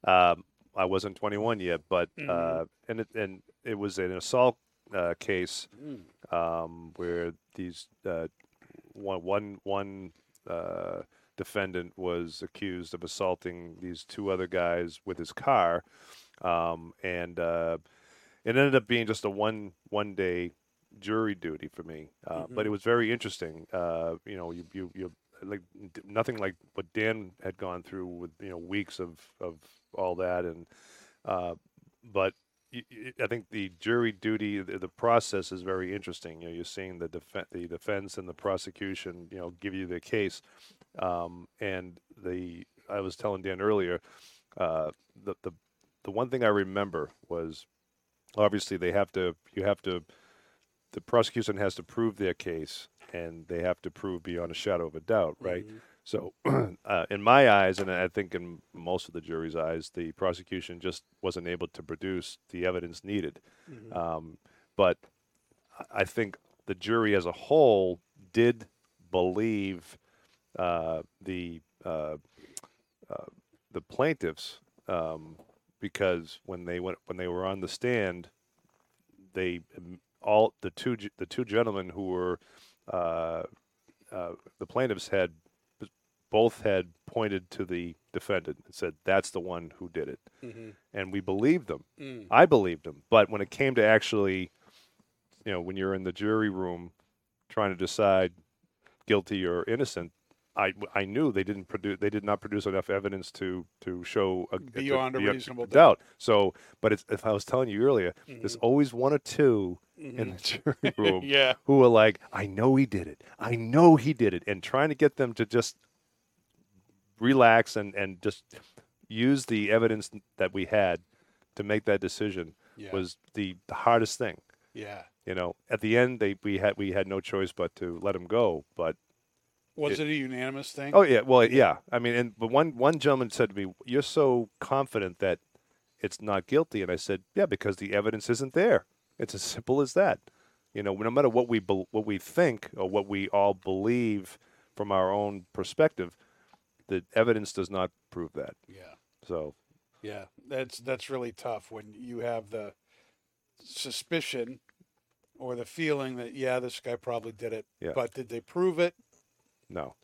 um, I wasn't 21 yet, but Mhm. uh, and it and it was an assault uh, case Mm. um, where these uh, one one one uh, defendant was accused of assaulting these two other guys with his car, um, and uh, it ended up being just a one one day jury duty for me. Uh, But it was very interesting. Uh, you know, you you you like nothing like what Dan had gone through with you know weeks of of all that and uh, but I think the jury duty, the, process is very interesting. You know, you're seeing the defen the defense and the prosecution, you know, give you the case, um, and the I was telling Dan earlier, uh, the the the one thing I remember was obviously they have to you have to the prosecution has to prove their case and they have to prove beyond a shadow of a doubt, right? So, uh, in my eyes, and I think in most of the jury's eyes, the prosecution just wasn't able to produce the evidence needed. Um, but I- I think the jury as a whole did believe uh, the uh, uh, the plaintiffs um, because when they went when they were on the stand, they um, all the two the two gentlemen who were uh, uh, the plaintiffs had both had pointed to the defendant and said that's the one who did it, Mhm. and we believed them. Mm. I believed them, but when it came to actually, you know, when you're in the jury room trying to decide guilty or innocent, I, I knew they didn't produce they did not produce enough evidence to to show a, Beyond a beyond reasonable doubt. So, but it's, if I was telling you earlier, Mm-hmm. there's always one or two in the jury room Yeah. who are like, I know he did it. I know he did it. And trying to get them to just relax and, and just use the evidence that we had to make that decision Yeah. was the, the hardest thing. Yeah. You know, at the end, they we had we had no choice but to let him go. But Was it, a unanimous thing? oh yeah, well yeah. I mean, and but one one gentleman said to me, "You're so confident that it's not guilty," and I said, "Yeah, because the evidence isn't there. It's as simple as that. You know, no matter what we bel what we think or what we all believe from our own perspective, the evidence does not prove that. Yeah. So Yeah. That's that's really tough when you have the suspicion or the feeling that yeah, this guy probably did it. Yeah. But did they prove it? No.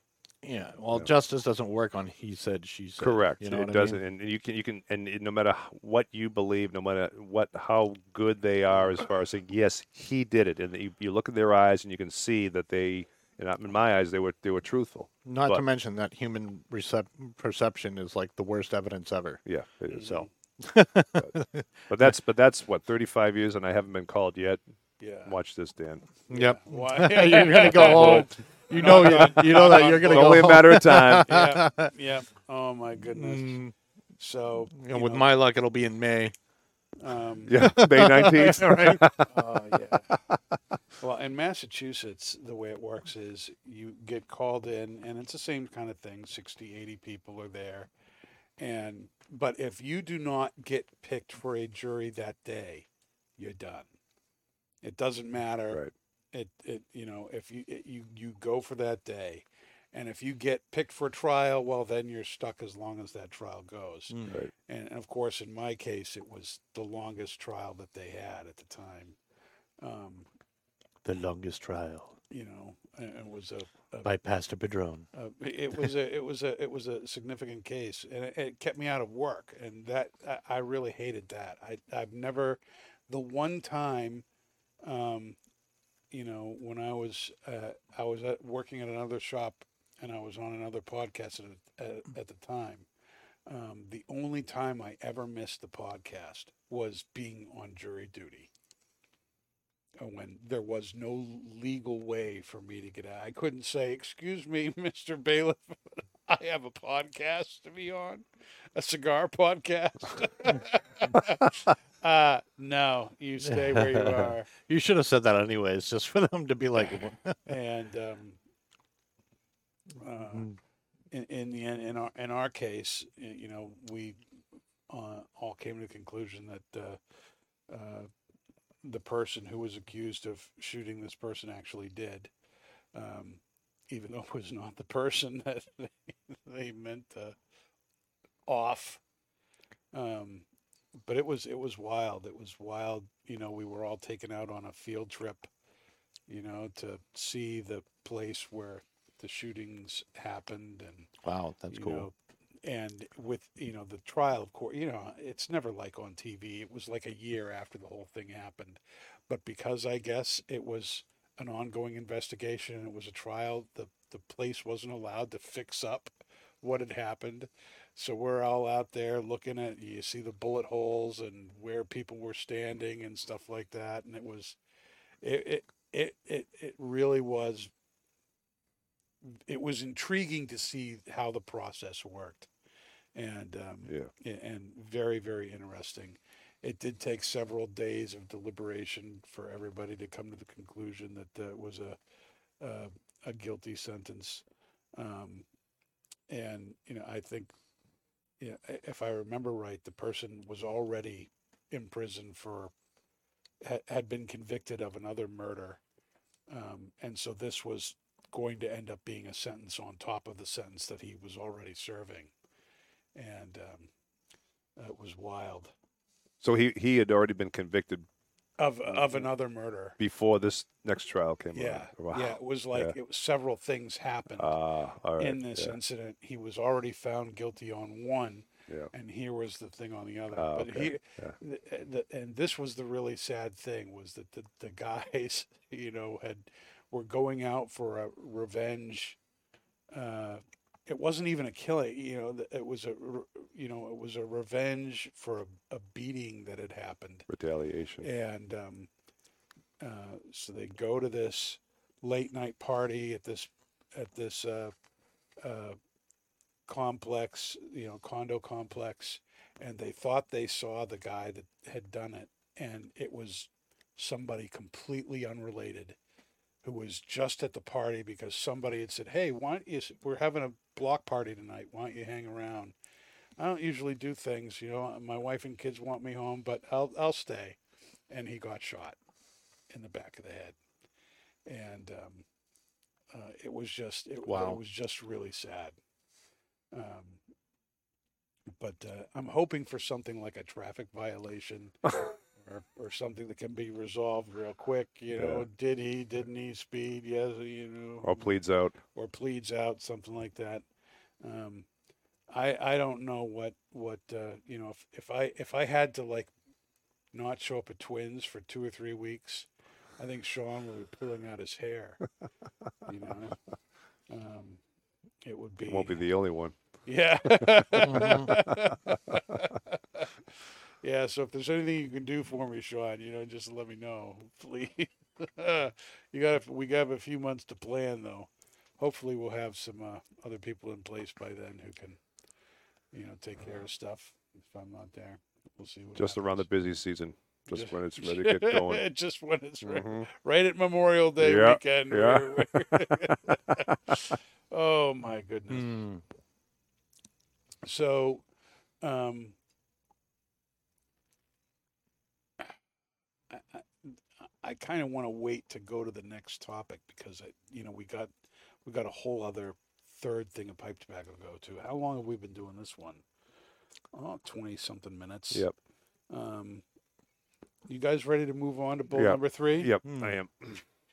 Yeah. Well, Yeah. justice doesn't work on he said, she said. Correct. You know it what doesn't, mean? and you can you can, and no matter what you believe, no matter what how good they are as far as saying yes, he did it, and you, you look in their eyes and you can see that they, in my eyes, they were they were truthful. Not but- to mention that human recep- perception is like the worst evidence ever. Yeah, it is. So But that's but that's what 35 years, and I haven't been called yet. Yeah. Watch this, Dan. Yep. Why? you're gonna go home. You know, you, you know that you're gonna It's go only a matter of time. yeah. Yeah. Oh my goodness. Mm, So and you with know, my luck, it'll be in May. Um, yeah, May 19th. Oh yeah. well, in Massachusetts, the way it works is you get called in, and it's the same kind of thing. 60, 80 people are there, and but if you do not get picked for a jury that day, you're done. It doesn't matter. Right. It it you know if you it, you you go for that day, and if you get picked for trial, well then you're stuck as long as that trial goes. Right. And, and of course, in my case, it was the longest trial that they had at the time. Um, The longest trial you know, it was a, a, by Pastor Padron. a it was a it was a it was a significant case, and it, it kept me out of work, and that I, I really hated that. I I've never, the one time, um, you know, when I was uh, I was at, working at another shop, and I was on another podcast at at, at the time. Um, the only time I ever missed the podcast was being on jury duty. uh, When there was no legal way for me to get out, I couldn't say, "Excuse me, Mister Bailiff, I have a podcast to be on, a cigar podcast." uh, no, you stay where you are. You should have said that anyways, just for them to be like, and um, uh, in, in the end, in our in our case, you know, we uh, all came to the conclusion that uh, uh, the person who was accused of shooting this person actually did, um, even though it was not the person that they, they meant to off. Um, but it was it was wild. It was wild. You know, we were all taken out on a field trip you know, to see the place where the shootings happened and wow, that's cool. know, and with you know the trial of course you know it's never like on TV it was like a year after the whole thing happened. But because I guess it was an ongoing investigation and it was a trial the the place wasn't allowed to fix up what had happened. So we're all out there looking at you see the bullet holes and where people were standing and stuff like that. And it was it it it it, it really was it was intriguing to see how the process worked. And um, Yeah. and very very interesting. It did take several days of deliberation for everybody to come to the conclusion that uh, it was a uh, a guilty sentence. Um, and you know i think yeah, i- if i remember right the person was already in prison for had, had been convicted of another murder. Um, and so this was going to end up being a sentence on top of the sentence that he was already serving and um, it was wild So he he had already been convicted of of another murder before this next trial came yeah. Wow. yeah it was like Yeah. it was several things happened all right. in this yeah. incident he was already found guilty on one Yeah. and here was the thing on the other Ah, but okay. he the, the, and this was the really sad thing was that the, the guys you know had were going out for a revenge uh it wasn't even a killing you know it was a you know it was a revenge for a, a beating that had happened Retaliation. and um, uh, so they go to this late night party at this at this uh, uh, complex, you know, condo complex, and they thought they saw the guy that had done it, and it was somebody completely unrelated who was just at the party because somebody had said, "Hey, why don't you? We're having a block party tonight. Why don't you hang around?" I don't usually do things, you know. My wife and kids want me home, but I'll I'll stay. And he got shot in the back of the head, and um, uh, it was just it, Wow. it was just really sad. Um, but uh, I'm hoping for something like a traffic violation or, or something that can be resolved real quick. You know, Yeah. did he, didn't he speed? Yes, you know, Or pleads out. or pleads out, something like that. Um, I I don't know what what uh, you know if, if I if I had to like not show up at Twins for two or three weeks, I think Sean would be pulling out his hair. you know, um, it would be. Won't be the only one. Yeah. yeah. So if there's anything you can do for me, Sean, you know, just let me know, please. you got. We got a few months to plan, though. Hopefully, we'll have some uh, other people in place by then who can, you know, take care of stuff. If I'm not there, we'll see. What Just around the busy season. Just Just- when it's ready to get going. just when it's re- Mhm. right at Memorial Day Yeah, weekend. yeah. we're- oh my goodness. Hmm. So, um, I, I, I kind of want to wait to go to the next topic because I, you know, we got we got a whole other third thing of pipe tobacco to go to. How long have we been doing this one? Oh, 20 something minutes. Yep. Um, you guys ready to move on to bowl Yeah. number three? Yep, Hmm. I am.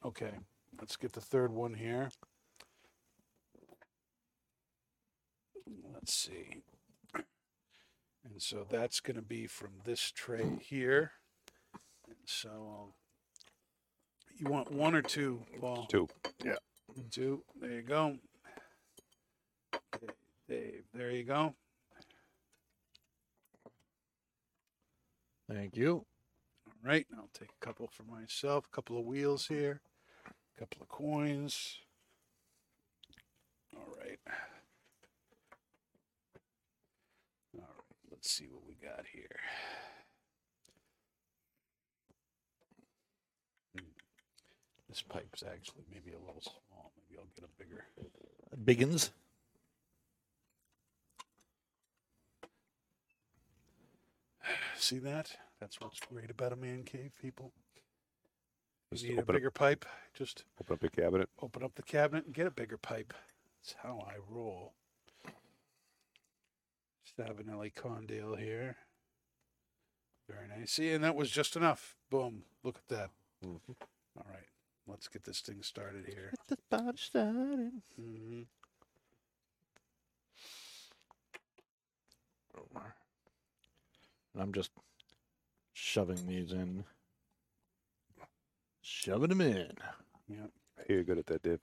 Okay, let's get the third one here. Let's see. And so that's going to be from this tray here. And so I'll, you want one or two, Paul? Two. Two. There you go. Dave, there you go. Thank you. All right, I'll take a couple for myself. A couple of wheels here. A couple of coins. All right. All right, let's see what we got here. This pipe's actually maybe a little small. Maybe I'll get a bigger. Biggins. See that? That's what's great about a man cave, people. Just You need a open up, bigger pipe. Just open up your cabinet. open up the cabinet and get a bigger pipe. That's how I roll. Savinelli Condale here. Very nice. See, and that was just enough. Boom. Look at that. Mhm. All right. Let's get this thing started here. Get the party started. hmm And I'm just shoving these in. Shoving them in. Yep. You're good at that, Dave.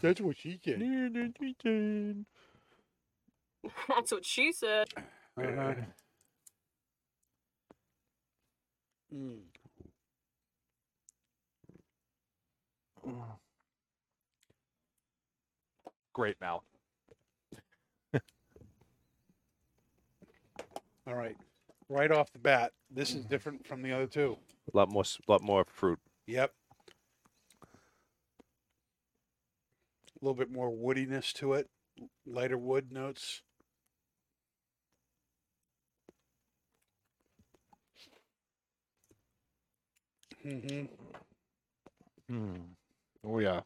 That's what she did. That's what she said. Uh-huh. Mm. Great mouth. All right. Right off the bat, this is different from the other two. A lot more, lot more fruit. Yep. A little bit more woodiness to it, lighter wood notes. Mm-hmm. Hmm. Oh yeah.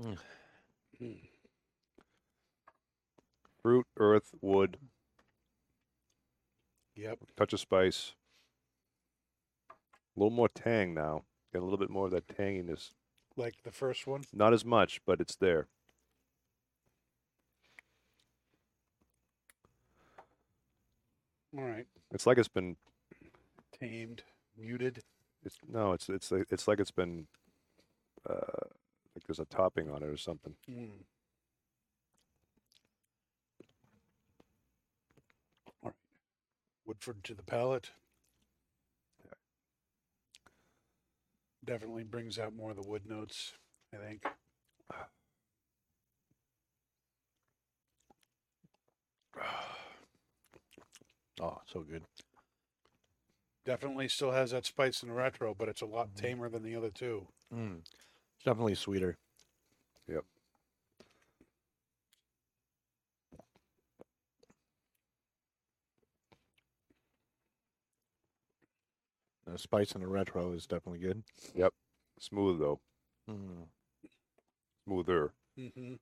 Hmm. Fruit, earth, wood, Yep. touch of spice. A little more tang now. Get a little bit more of that tanginess. Like the first one. Not as much, but it's there. All right. It's like it's been. Tamed, muted. It's no. It's it's like- it's like it's been. Uh, like there's a topping on it or something. Mm. All right. Woodford to the palate. Definitely brings out more of the wood notes, I think. Oh, so good. Definitely still has that spice in the retro, but it's a lot tamer than the other two. Mm. It's definitely sweeter. Yep. The spice in the retro is definitely good. Yep. Smooth though. Mm. Smoother. Mm-hmm.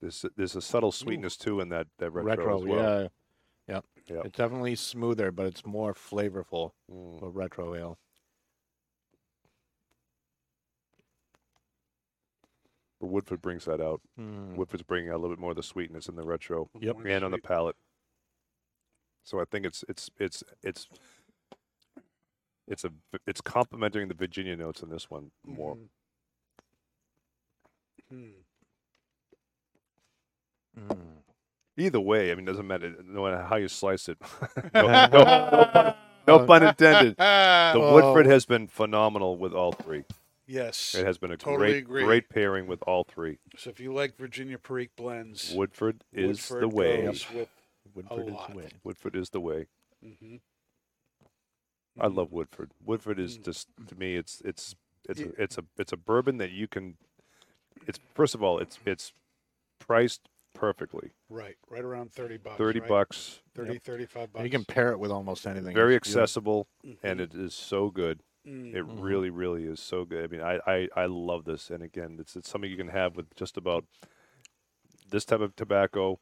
There's there's a subtle sweetness too in that that retro, retro, as well. yeah. Yep. Yep. It's definitely smoother, but it's more flavorful. Mm. A retrohale. But Woodford brings that out. Mm. Woodford's bringing out a little bit more of the sweetness in the retro Yep. More and on the palate. So I think it's it's it's it's it's a it's complementing the Virginia notes in this one more. Hmm. Mm. Either way, I mean, doesn't matter no matter how you slice it. no, no, no pun, no pun intended. The Oh. Woodford has been phenomenal with all three. Yes. It has been a Totally great agree. great pairing with all three. So if you like Virginia Perique blends, Woodford is Woodford the way. goes with. Woodford is lot. the way. Woodford is the way. mhm. I love Woodford. Woodford is Mm. just to me, it's it's it's Yeah. a, it's a it's a bourbon that you can. It's first of all, it's it's priced perfectly. Right, right around thirty bucks. Thirty right? bucks, 30, 35 bucks. You can pair it with almost anything. very It's beautiful. accessible, and Mhm. it is so good. Mm. It really, really is so good. I mean, I, I, I love this, and again, it's it's something you can have with just about this type of tobacco.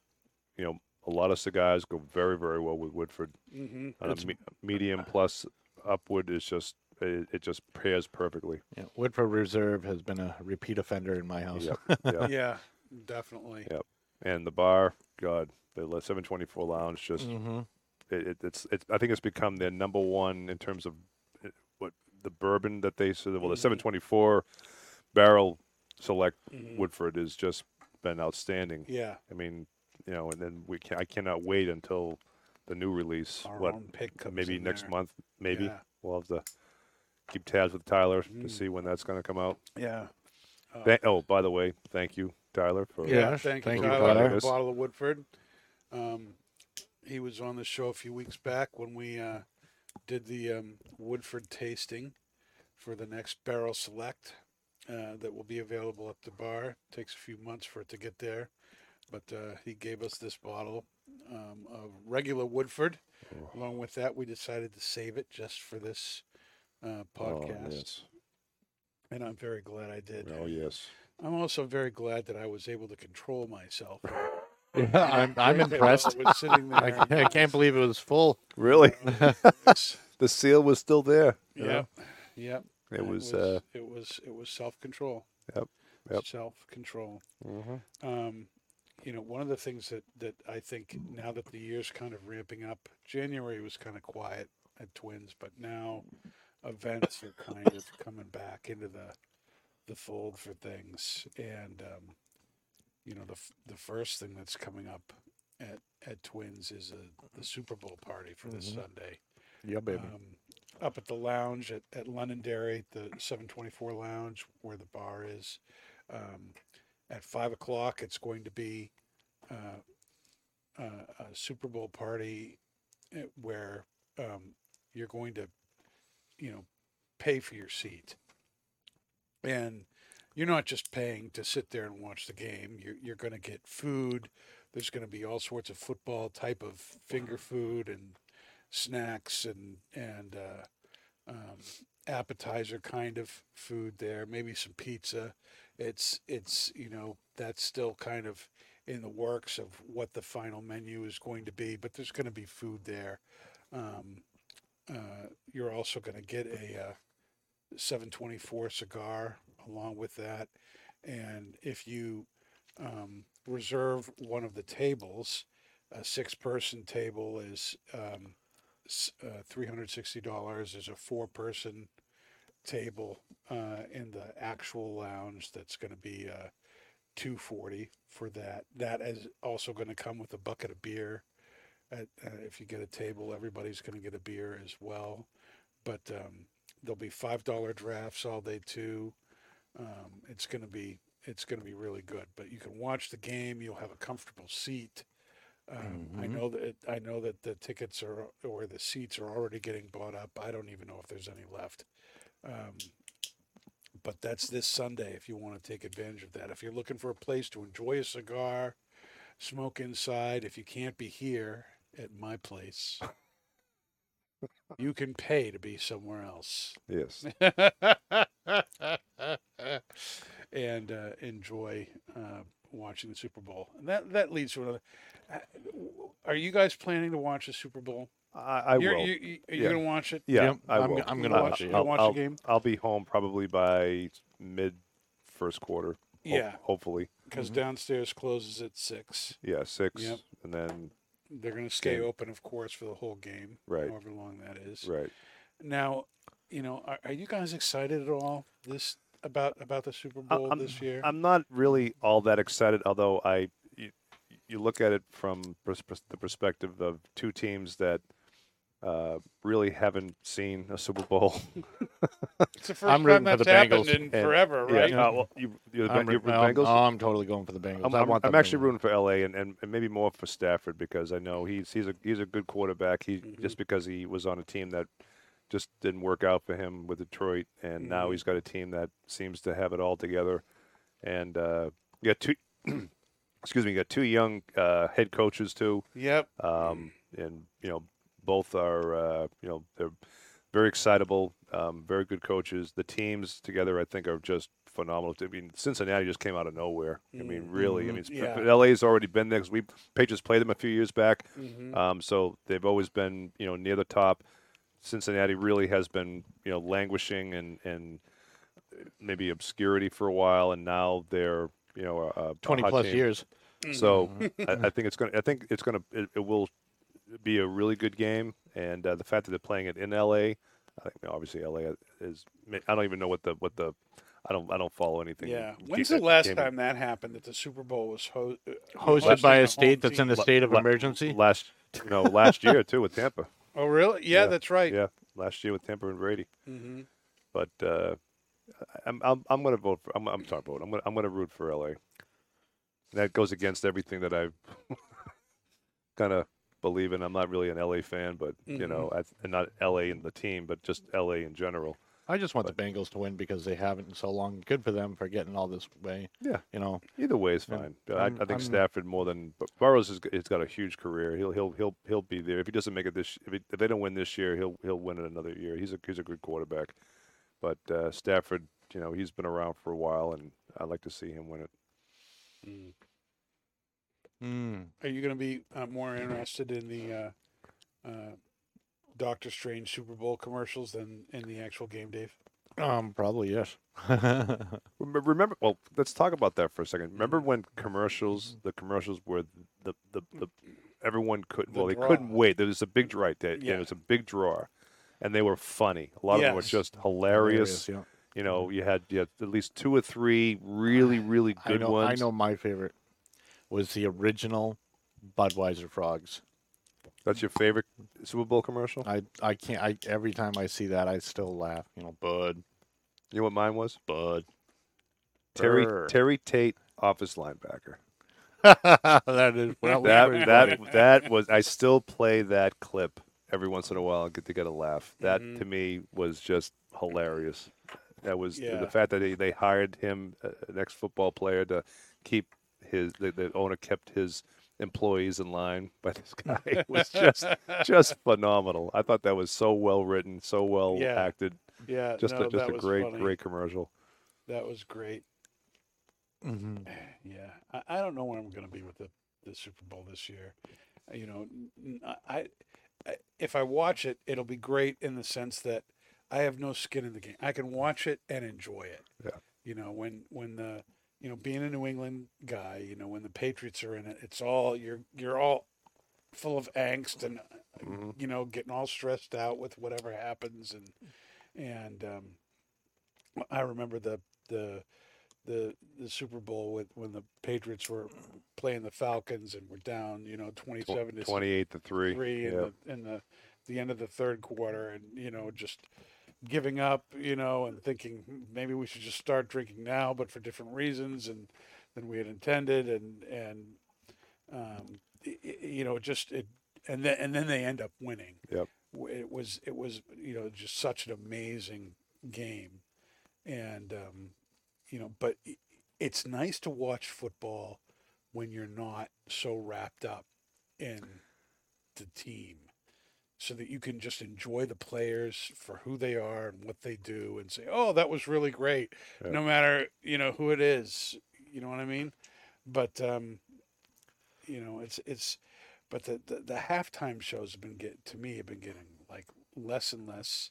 You know, a lot of cigars go very, very well with Woodford. Mhm. On a me- medium plus upward is just it, it just pairs perfectly. Yeah, Woodford Reserve has been a repeat offender in my house. Yep, yep. Yeah, definitely. Yeah. And the bar, God, the 724 Lounge, just Mm-hmm. it, it, it's it's. I think it's become their number one in terms of uh, what the bourbon that they said. Well, the Mhm. 724 barrel select Mhm. Woodford has just been outstanding. Yeah, I mean, you know, and then we can I cannot wait until the new release. our what own pick comes maybe next there. month? Maybe Yeah. we'll have to keep tabs with Tyler Mm. to see when that's going to come out. Yeah. Uh, Thank- oh, by the way, thank you, Tyler, for yeah, Yes, thank, thank you, you, Tyler, Tyler. for a bottle of Woodford. Um, he was on the show a few weeks back when we uh, did the um, Woodford tasting for the next Barrel Select uh, that will be available at the bar. Takes a few months for it to get there, but uh, he gave us this bottle um, of regular Woodford. Oh. Along with that, we decided to save it just for this uh, Oh, podcast, yes. and I'm very glad I did. Oh yes. I'm also very glad that I was able to control myself. Yeah, I'm, I'm impressed. I was sitting there. can't- I can't believe it was full. Really? The seal was still there. you know? Yep. Yep. It was. uh, it was it was self control. Yep, yep. Self control. mhm. Um, you know, one of the things that that I think now that the year's kind of ramping up, January was kind of quiet at Twins, but now events are kind of coming back into the the fold for things, and um, you know the the first thing that's coming up at at Twins is a, the Super Bowl party for this Mhm. Sunday. Yeah, baby. um, up at the lounge at, at Londonderry, the 724 lounge where the bar is. Um, at five o'clock, it's going to be uh, uh, a Super Bowl party uh, where um, you're going to, you know, pay for your seat. And you're not just paying to sit there and watch the game. You're, you're going to get food. There's going to be all sorts of football type of finger food and snacks and and uh, um, appetizer kind of food there. Maybe some pizza. It's it's you know that's still kind of in the works of what the final menu is going to be, but there's going to be food there. Um, uh, you're also going to get a uh, 724 cigar along with that, and if you um, reserve one of the tables, a six-person table is um, uh, $360 is a four person table uh, in the actual lounge that's going to be uh, 240 for that. That is also going to come with a bucket of beer at, uh, if you get a table everybody's going to get a beer as well. But um, there'll be five dollar drafts all day too um, it's going to be it's to be really good but you can watch the game you'll have a comfortable seat um, I Mhm. know that it, I know that the tickets are or the seats are already getting bought up. I don't even know if there's any left. Um, but that's this Sunday if you want to take advantage of that. If you're looking for a place to enjoy a cigar, smoke inside, if you can't be here at my place, you can pay to be somewhere else Yes. and uh, enjoy uh, watching the Super Bowl, and that that leads to another. uh, Are you guys planning to watch the Super Bowl? I, I You're, will. You, you, are you Yeah. gonna watch it? yeah, Yep, I I'm- will. I'm gonna gonna watch watch, it, you yeah. gonna I'll, watch I'll, the game I'll be home probably by mid first quarter. ho- Yeah. hopefully. because downstairs closes at six. Yeah, six, Yep. and then They're gonna stay Game. open, of course, for the whole game, Right. however long that is. right. Now, you know, are, are you guys excited at all this about about the Super Bowl I'm, this year? I'm not really all that excited, although I you, you look at it from pers- pers- the perspective of two teams that uh, really haven't seen a Super Bowl. it's the 1st I'm time that's the happened in And- forever, Yeah, right? uh, well, you, you're, the I'm, you're root- the Bengals. oh, I'm totally going for the Bengals. I'm, I I'm- want. I'm actually Bengals. rooting for LA and, and, and maybe more for Stafford because I know he's he's a he's a good quarterback. He Mm-hmm. just because he was on a team that just didn't work out for him with Detroit, and now Mm-hmm. he's got a team that seems to have it all together. And uh, you got two, excuse me, you got two young uh, head coaches too, Yep. um, and you know both are uh, you know they're very excitable, um, very good coaches. The teams together, I think, are just phenomenal. I mean, Cincinnati just came out of nowhere. I mean, really. I mean, Mm-hmm. Yeah. yeah. LA's already been there because we Patriots played them a few years back, Mm-hmm. um, so they've always been you know near the top. Cincinnati really has been you know languishing and and maybe obscurity for a while, and now they're you know a, a Twenty hot plus team. years. So I, I think it's going. to I think it's going to. It, it will be a really good game, and uh, the fact that they're playing it in LA, I think obviously LA is. I don't even know what the what the. I don't. I don't follow anything. Yeah. When's the last game- time that happened that the Super Bowl was ho- uh, Hosted by a state that's in team? a state of La- emergency. Last, no, last year too with Tampa. Oh, really? Yeah, Yeah. that's right. Yeah, last year with Tampa and Brady. hmm But uh, I'm I'm I'm going to vote for. I'm I'm sorry, vote. I'm going to I'm going to root for LA. That goes against everything that I've kind of believe in. I'm not really an LA fan, but you know, I, and not LA in the team, but just LA in general. I just want the Bengals to win because they haven't in so long. Good for them for getting all this way. Yeah. You know, Either way is fine. But I, I'm- I think I'm- Stafford more than but Burrows has, has got a huge career. He'll he'll he'll he'll be there if he doesn't make it this. If, he, if they don't win this year, he'll he'll win it another year. He's a he's a good quarterback. But uh, Stafford, you know, he's been around for a while, and I'd like to see him win it. mm. Are you going to be uh, more interested in the uh, uh, Doctor Strange Super Bowl commercials than in the actual game, Dave? um, probably yes. Remember, remember, well, let's talk about that for a second. Remember when commercials, the commercials were the the, the everyone couldn't, The well, they draw. couldn't wait. There was a big draw, right there. Yeah. Yeah, it was a big draw, and they were funny. A lot of them were just hilarious. yeah. You know, you had you had at least two or three really really I good know. ones. I know my favorite was the original Budweiser frogs. That's your favorite Super Bowl commercial. I I can't. I every time I see that, I still laugh. You know, Bud, You know what mine was? Bud. Terry Brr. Terry Tate, office linebacker. that is well, That that that was. I still play that clip every once in a while. Get to get a laugh. That Mm-hmm. to me was just hilarious. That was the- Yeah. the fact that they, they hired him, uh, an ex football player, to keep his. The, the owner kept his employees in line, but this guy was just just phenomenal. I thought that was so well written, so well Yeah. acted. Yeah, Just no, a, just that a great funny. great commercial. That was great. Mhm. Yeah, I, I don't know where I'm going to be with the, the Super Bowl this year. Uh, You know, I if I watch it, it'll be great in the sense that I have no skin in the game. I can watch it and enjoy it. Yeah. You know, when when the you know being a New England guy, you know when the Patriots are in it, it's all you're you're all full of angst and uh, you know getting all stressed out with whatever happens and and um, I remember the the the the Super Bowl with when the Patriots were playing the Falcons and were down, you know, twenty seven to Twenty eight to three. three in Yeah. the in the the end of the third quarter, and you know, just giving up, you know, and thinking "Hmm, maybe we should just start drinking now, but for different reasons and than we had intended, and and um, i- i- you know, just it, and then and then they end up winning. Yep. It was it was you know just such an amazing game, and um, you know, but it's nice to watch football when you're not so wrapped up in the team so that you can just enjoy the players for who they are and what they do and say oh that was really great Yeah. no matter you know who it is you know what i mean but um, you know, it's it's, but the, the the halftime shows have been get to me have been getting like less and less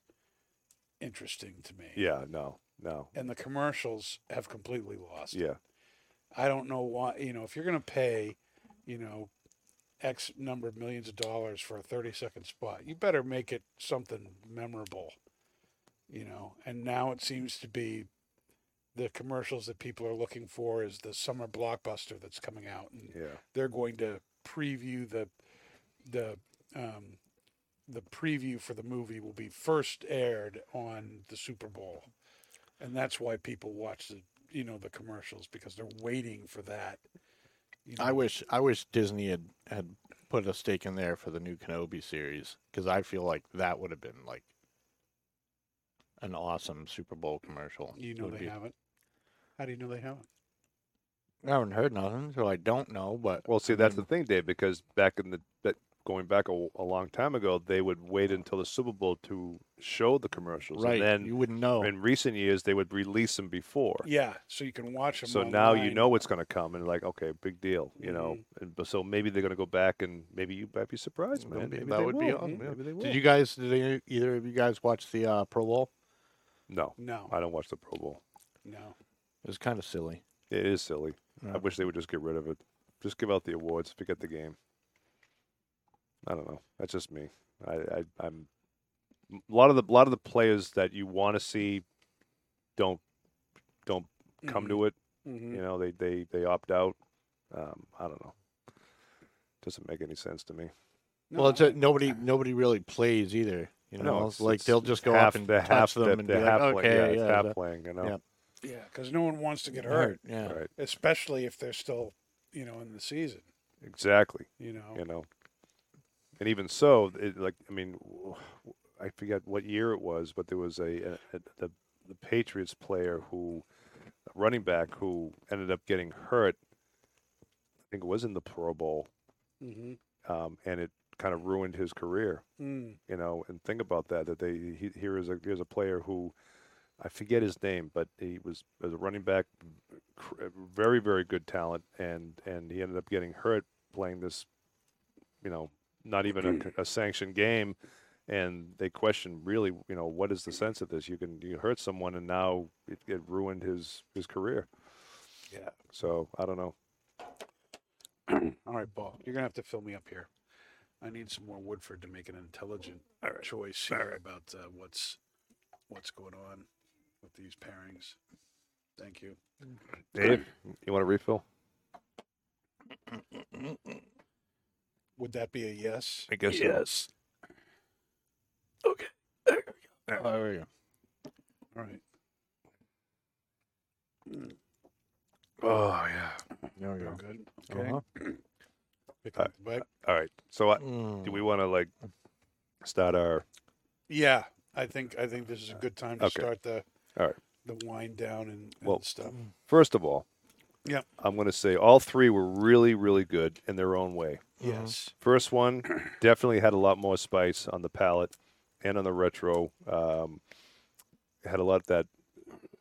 interesting to me. Yeah, no, no. And the commercials have completely lost. Yeah. I don't know why. You know, if you're going to pay, you know, X number of millions of dollars for a 30 second spot, you better make it something memorable. You know, and now it seems to be the commercials that people are looking for is the summer blockbuster that's coming out, and Yeah. they're going to preview the the um, the preview for the movie will be first aired on the Super Bowl, and that's why people watch the you know the commercials because they're waiting for that. You I wish I wish Disney had had put a stake in there for the new Kenobi series because I feel like that would have been like an awesome Super Bowl commercial. you know they be- haven't. How do you know they haven't? I haven't heard nothing, so I don't know. But Well, see, that's the thing, Dave, because back in the that going back a, a long time ago, they would wait until the Super Bowl to show the commercials, right, and then you wouldn't know. in recent years they would release them before. Yeah, so you can watch them. So now you know what's going to come, and like, okay, big deal, you know. Mm-hmm. And so maybe they're going to go back, and maybe you might be surprised, man. Maybe Maybe that they would be awesome, yeah. Maybe they will. Did you guys? Did any, either of you guys watch the uh, Pro Bowl? No, No, I don't watch the Pro Bowl. no. It was kind of silly. It is silly. I wish they would just get rid of it. Just give out the awards. Forget the game. I don't know. That's just me. I, I I'm a lot of the a lot of the players that you want to see don't don't come to it. Mm-hmm. You know, they they they opt out. Um, I don't know. Doesn't make any sense to me. well, it's a, nobody nobody really plays either. You know, know, it's it's- like it's- they'll just go half, up and they're touch half, them they're, and they're be half like, playing. okay, yeah, yeah, half that- playing. You know. yeah. yeah, because no one wants to get hurt. hurt, Yeah. Right. especially if they're still, you know, in the season. Exactly. You know. you know. And even so, it, like I mean, I forget what year it was, but there was a, a, a the the Patriots player who, running back who ended up getting hurt. I think it was in the Pro Bowl, Mm-hmm. um, and it kind of ruined his career. Mm. You know, and think about that. That they he, here is a here's a player who, I forget his name, but he was as a running back, very very good talent, and and he ended up getting hurt playing this, you know, not even a, a sanctioned game, and they question really, you know, what is the sense of this? You can you hurt someone, and now it, it ruined his his career. Yeah. So I don't know. All right, Paul, you're gonna have to fill me up here. I need some more Woodford to make an intelligent choice here about uh, what's what's going on with these pairings. Thank you. Dave, you want a refill? Would that be a yes? I guess yes. Okay. There we Oh, there we go. All right. Mm, Oh yeah. There we real go. good. Okay. Uh-huh. Pick up the bite. All right. So I, Mm. do we want to like start our? Yeah, I think I think this is a good time to Okay. start the All right. the wind down and, and Well, stuff. First of all, yeah, I'm going to say all three were really, really good in their own way. Yes. First one definitely had a lot more spice on the palate and on the retro. Um, had a lot of that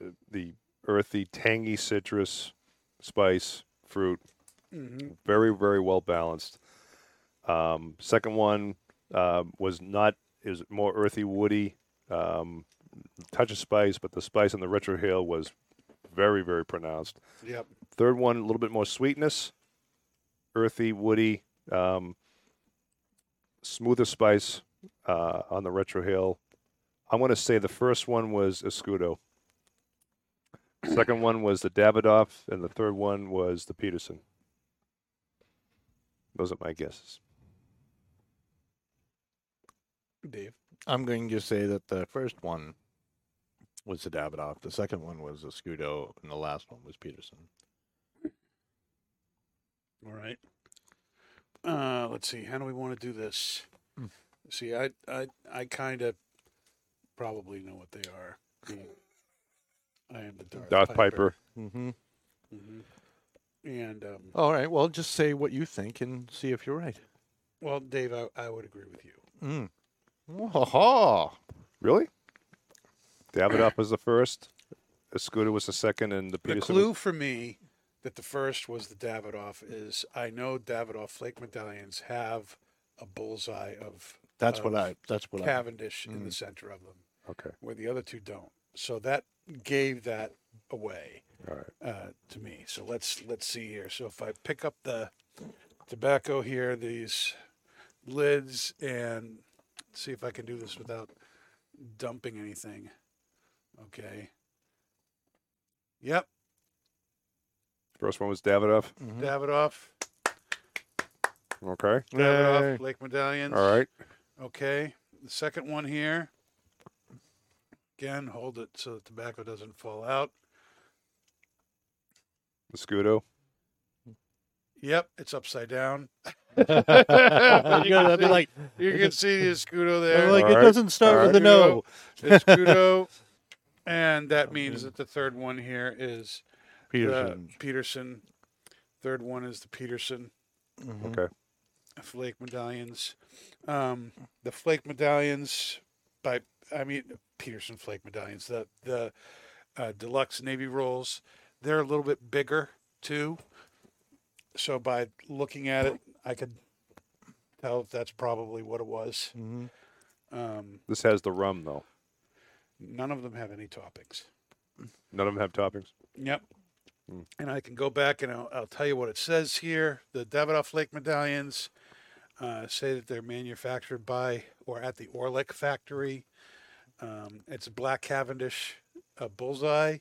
uh, the earthy, tangy citrus, spice, fruit. Mm-hmm. Very, very well balanced. Um, second one um, was not is more earthy, woody, um, touch of spice, but the spice on the retrohale was very, very pronounced. Yep. Third one, a little bit more sweetness, earthy, woody, um, smoother spice uh, on the retrohale. I'm going to say the first one was Escudo. Second one was the Davidoff, and the third one was the Peterson. Those are my guesses. Dave. I'm going to say that the first one was the Davidoff, the second one was the Scudo, and the last one was Peterson. All right. Uh, let's see. How do we want to do this? Hmm. See, I, I, I kind of probably know what they are. I am the Darth, Darth Piper. Mm-hmm. Mm-hmm. And um, All right. Well, just say what you think and see if you're right. well, Dave, I, I would agree with you. Mm. Oh, Really? Davidoff was the first. Escudo was the second, and the The Peterson. clue for me that the first was the Davidoff. Is I know Davidoff flake medallions have a bullseye of That's what I. That's what I. Cavendish in the center of them, Okay. where the other two don't. So that gave that away All right. uh, to me. So let's let's see here. So if I pick up the tobacco here, these lids, and see if I can do this without dumping anything. Okay. Yep, First one was Davidoff. Mhm. Davidoff, Okay. Davidoff, Yay. Flake Medallions. All right. Okay. The second one here. Again, hold it so the tobacco doesn't fall out. The Scudo. Yep, it's upside down. Yeah, I'd be like, You can see the Escudo there. like, All it right. doesn't start All with a right. no. Escudo. and that means that the third one here is Peterson. the Peterson. Third one is the Peterson Mhm. Okay. flake medallions. Um, the flake medallions by I mean Peterson flake medallions. The the uh, deluxe navy rolls. They're a little bit bigger too. So by looking at it, I could tell if that's probably what it was. Mhm. Um, This has the rum though. none of them have any toppings. None of them have toppings. Yep. Hmm. And I can go back and I'll, I'll tell you what it says here. The Davidoff Flake medallions uh, say that they're manufactured by or at the Orlik factory. Um, it's black Cavendish uh, bullseye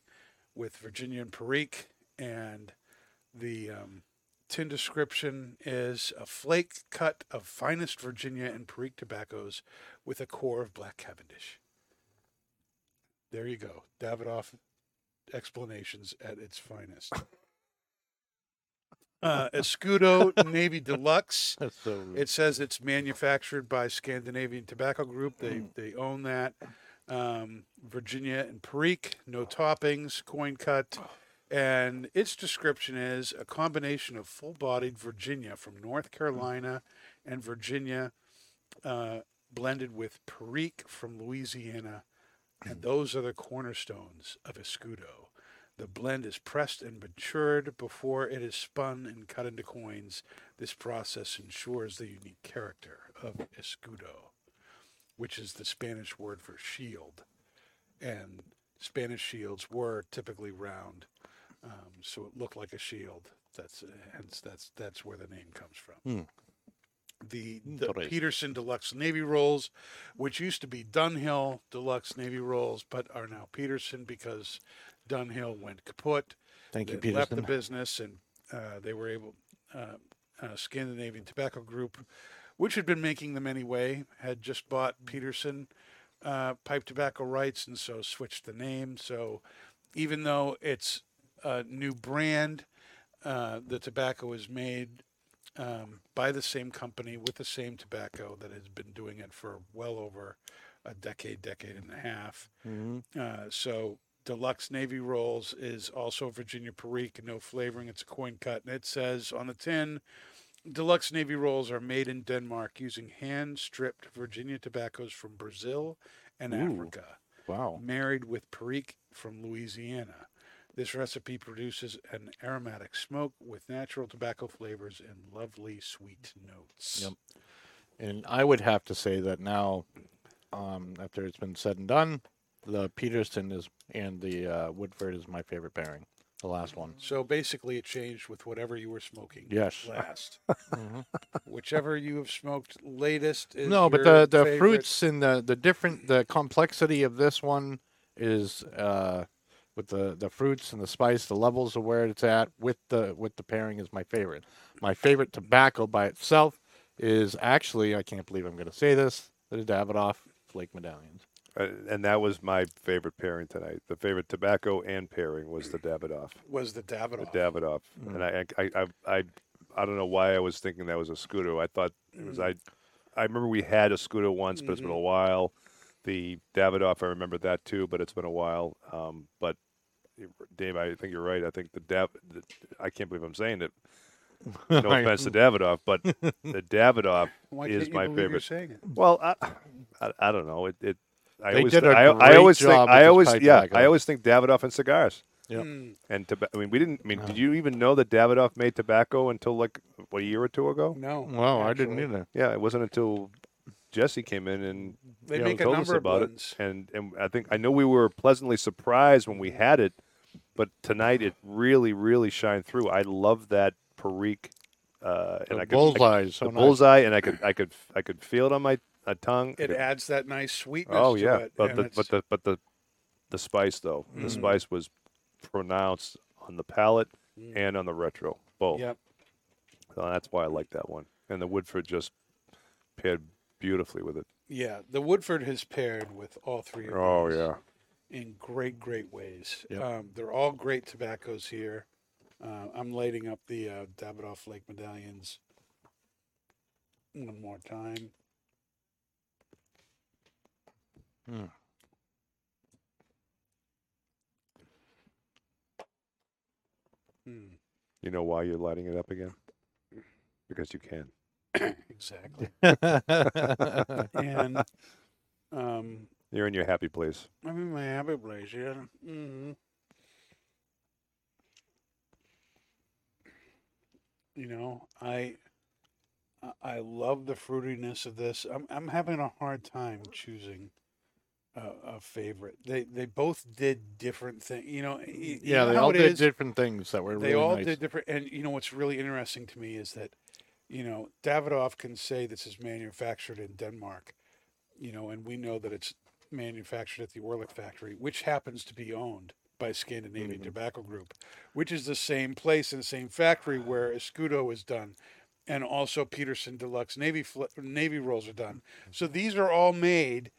with Virginia and Perique. And the um, tin description is a flake cut of finest Virginia and Perique tobaccos with a core of black Cavendish. There you go. Davidoff explanations at its finest. Uh, Escudo Navy Deluxe. That's so. It says it's manufactured by Scandinavian Tobacco Group. They they own that. Um, Virginia and Perique, no toppings, coin cut, and its description is a combination of full-bodied Virginia from North Carolina and Virginia uh, blended with Perique from Louisiana, and those are the cornerstones of Escudo. The blend is pressed and matured before it is spun and cut into coins. This process ensures the unique character of escudo, which is the Spanish word for shield. And Spanish shields were typically round, um, so it looked like a shield. That's hence that's that's where the name comes from. Hmm. The, the Peterson Deluxe Navy rolls, which used to be Dunhill Deluxe Navy rolls, but are now Peterson because Dunhill went kaput. Thank you, they left the business and uh, they were able uh, uh, Scandinavian Tobacco Group, which had been making them anyway, had just bought Peterson uh, pipe tobacco rights and so switched the name. So even though it's a new brand, uh, the tobacco is made um, by the same company with the same tobacco that has been doing it for well over a decade, decade and a half. Mhm. Uh, so deluxe navy rolls is also Virginia Perique, no flavoring. It's a coin cut, and it says on the tin, deluxe navy rolls are made in Denmark using hand stripped Virginia tobaccos from Brazil and Ooh. Africa, Wow. married with Perique from Louisiana. This recipe produces an aromatic smoke with natural tobacco flavors and lovely sweet notes. Yep. And I would have to say that now, um, after it's been said and done, the Peterson is and the uh, Woodford is my favorite pairing. The last one. So basically, it changed with whatever you were smoking Yes. last. Mhm. Whichever you have smoked latest is No, but the the favorite. fruits and the the different the complexity of this one is uh, with the the fruits and the spice, the levels of where it's at with the with the pairing is my favorite. My favorite tobacco by itself is actually I can't believe I'm going to say this the Davidoff Flake Medallions. Uh, and that was my favorite pairing tonight. The favorite tobacco and pairing was the Davidoff. was the Davidoff? The Davidoff. Davidoff. And I, I, I, I, I don't know why I was thinking that was a Scudo. I thought it was I. I remember we had a Scudo once, but it's been a while. The Davidoff, I remember that too, but it's been a while. Um, but Dave, I think you're right. I think the Dav. The, I can't believe I'm saying it. No offense to Davidoff, but the Davidoff Why is can't you my you're favorite. saying it? Well, I, I, I don't know. It, it I They always, did thi- a I, I great always think, job with I always, yeah. I always think Davidoff and cigars. Yep. Mm, And toba- I mean, we didn't. I mean, No. did you even know that Davidoff made tobacco until like what a year or two ago? no. Well, I didn't either. Yeah, it wasn't until Jesse came in and They you make know, a told number us about blends. it, and and I think I know we were pleasantly surprised when we had it, but tonight it really, really shined through. I love that Perique, uh, and The I could, bullseye is so the nice. bullseye, and I could, I could, I could feel it on my uh, tongue. It could- adds that nice sweetness oh to yeah, it. but the, it's- but the, but the, the spice though, the Mm. spice was pronounced on the palate Mm. and on the retro, both. Yep. So that's why I like that one, and the Woodford just paired beautifully with it. Yeah, the Woodford has paired with all three of them. Oh these yeah. In great, great ways. Yep. Um, they're all great tobaccos here. Uh, I'm lighting up the uh, Davidoff Flake medallions one more time. Mm. Hmm, You know why you're lighting it up again? Because you can. exactly. and um, You're in your happy place. I'm in my happy place, yeah. hmm You know, I I- I love the fruitiness of this. I'm I'm having a hard time choosing a, a favorite. They they both did different things. You know, you yeah, know they all did is? different things that were They really all nice. did different. And you know what's really interesting to me is that, you know, Davidoff can say this is manufactured in Denmark, you know, and we know that it's manufactured at the Orlik factory, which happens to be owned by Scandinavian Mhm. Tobacco Group, which is the same place and the same factory where Escudo is done, and also Peterson Deluxe Navy fl- Navy rolls are done. So these are all made,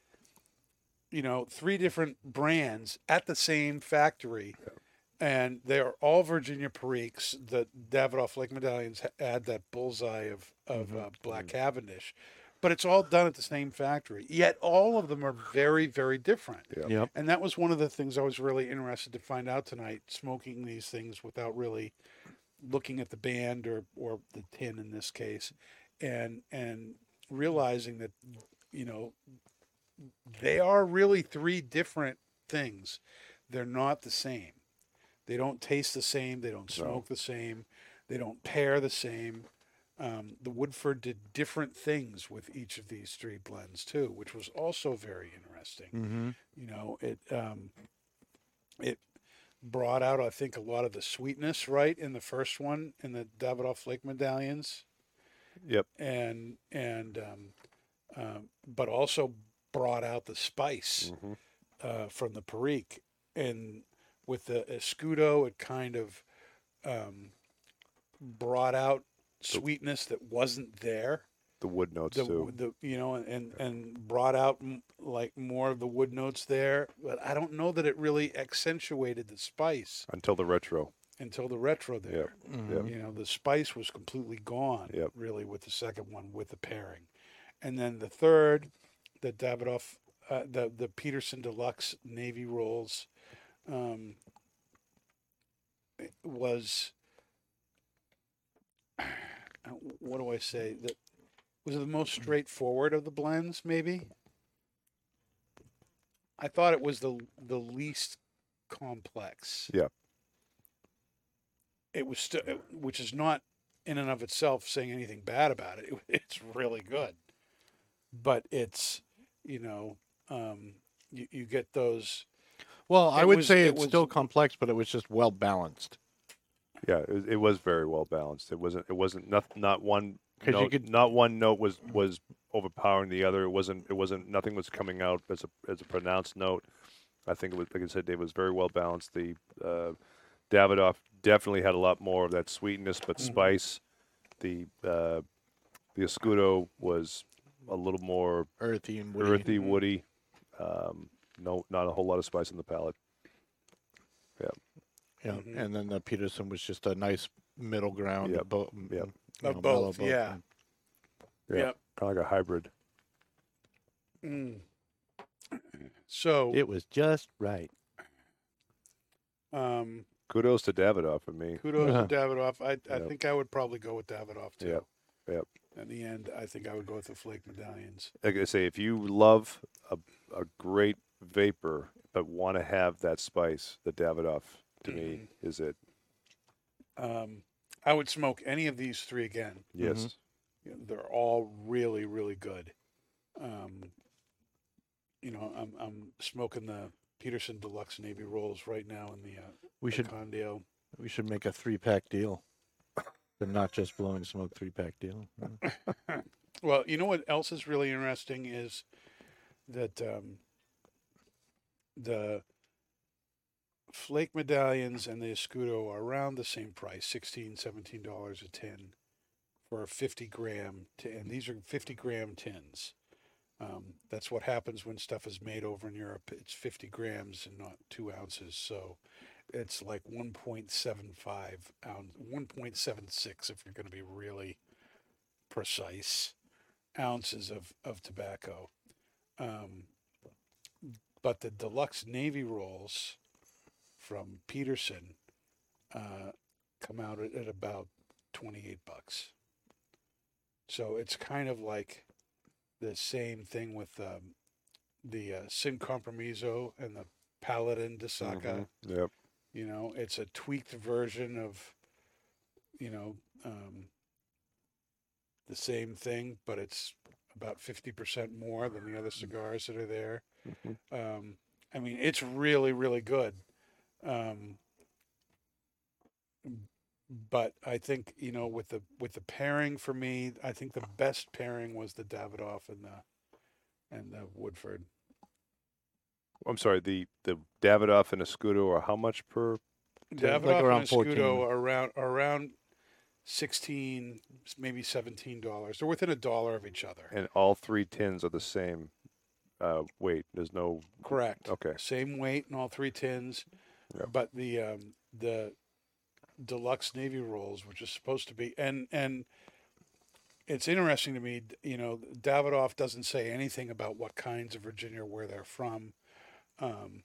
you know, three different brands at the same factory and they are all Virginia Periques. The Davidoff Flake medallions ha- add that bullseye of of uh, black Cavendish, but it's all done at the same factory. Yet all of them are very very different. Yeah. Yep. And that was one of the things I was really interested to find out tonight. Smoking these things without really looking at the band or or the tin in this case, and and realizing that you know they are really three different things. They're not the same. They don't taste the same. They don't No. smoke the same. They don't pair the same. Um, the Woodford did different things with each of these three blends too, which was also very interesting. Mm-hmm. You know, it um, it brought out, I think, a lot of the sweetness right in the first one in the Davidoff Flake medallions, Yep. and and um, um, but also brought out the spice hmm uh, from the Perique, and with the Escudo, it kind of um, brought out sweetness that wasn't there. The wood notes The, too. the you know, and and brought out m- like more of the wood notes there, but I don't know that it really accentuated the spice Until the retro. until the retro there. Yep. You know, the spice was completely gone, Yep. really, with the second one, with the pairing. And then the third, the Davidoff, uh, the, the Peterson Deluxe Navy Rolls, um, was, what do I say? That was it the most straightforward of the blends, maybe? I thought it was the the least complex Yeah. it was still, which is not in and of itself saying anything bad about it. It's really good, but it's you know um, you you get those. Well, I would was- say it it's was- still complex, but it was just well balanced. Yeah, it, it was very well balanced. It wasn't. It wasn't not not one. 'Cause you could- not one note was was overpowering the other. It wasn't. It wasn't. Nothing was coming out as a as a pronounced note. I think it was like I said. It was very well balanced. The uh, Davidoff definitely had a lot more of that sweetness, but Mhm. spice. The uh, the Escudo was a little more Earthy and woody. earthy, woody. Um, no, not a whole lot of spice in the palate. Yeah. Mhm. And then the Peterson was just a nice middle ground. Yep. Of, bo- Yep. you Of know, mellow both, yeah. Yeah. Yep. Kind of like a hybrid. Mm. So It was just right. um, Kudos to Davidoff for me. kudos Uh-huh. to Davidoff. I I Yep. think I would probably go with Davidoff too. Yep. Yep. In the end, I think I would go with the flake medallions. like I say, if you love a, a great vapor but want to have that spice, the Davidoff to me is it. Um, I would smoke any of these three again. Yes. You know, They're all really, really good. Um, you know, I'm I'm smoking the Peterson Deluxe Navy Rolls right now in the uh, we the should Condio. we should make a three pack deal. The not just blowing smoke three pack deal. Well, you know what else is really interesting is that um, the flake medallions and the escudo are around the same price 16 17 dollars a tin for a 50 gram tin and these are 50 gram tins. Um, that's what happens when stuff is made over in europe. It's 50 grams and not two ounces so it's like 1.75 ounce 1.76 if you're going to be really precise ounces of, of tobacco. Um, but the deluxe navy rolls from Peterson uh, come out at, at about 28 bucks. So it's kind of like the same thing with um, the uh, Sin Compromiso and the Paladin de Saka. Mhm. Yep. You know, it's a tweaked version of, you know, um, the same thing, but it's about 50% more than the other cigars that are there. Mhm. Um, I mean, it's really, really good. Um, but I think you know with the with the pairing for me, I think the best pairing was the Davidoff and the and the Woodford. I'm sorry. The the Davidoff and Escudo are how much per? Davidoff like around and 14. Escudo around around sixteen, maybe seventeen dollars. They're within a dollar of each other. And all three tins are the same uh, weight. There's no. Correct. Okay. Same weight in all three tins, Yep. but the um, the deluxe navy rolls, which is supposed to be, and and it's interesting to me. You know, Davidoff doesn't say anything about what kinds of Virginia where they're from. Um,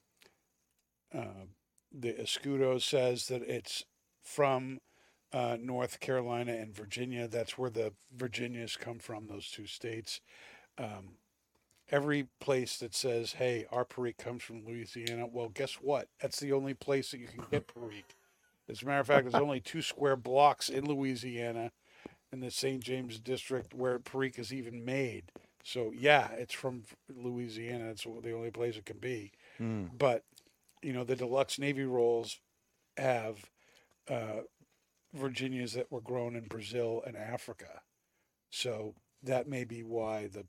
uh, the Escudo says that it's from uh, North Carolina and Virginia. That's where the Virginias come from. Those two states. Um, every place that says, "Hey, our Perique comes from Louisiana," well, guess what? That's the only place that you can get Perique. As a matter of fact, there's only two square blocks in Louisiana, in the St. James district, where Perique is even made. So yeah, it's from Louisiana. It's the only place it can be. Mm. But you know, the deluxe navy rolls have uh, Virginias that were grown in Brazil and Africa. So that may be why the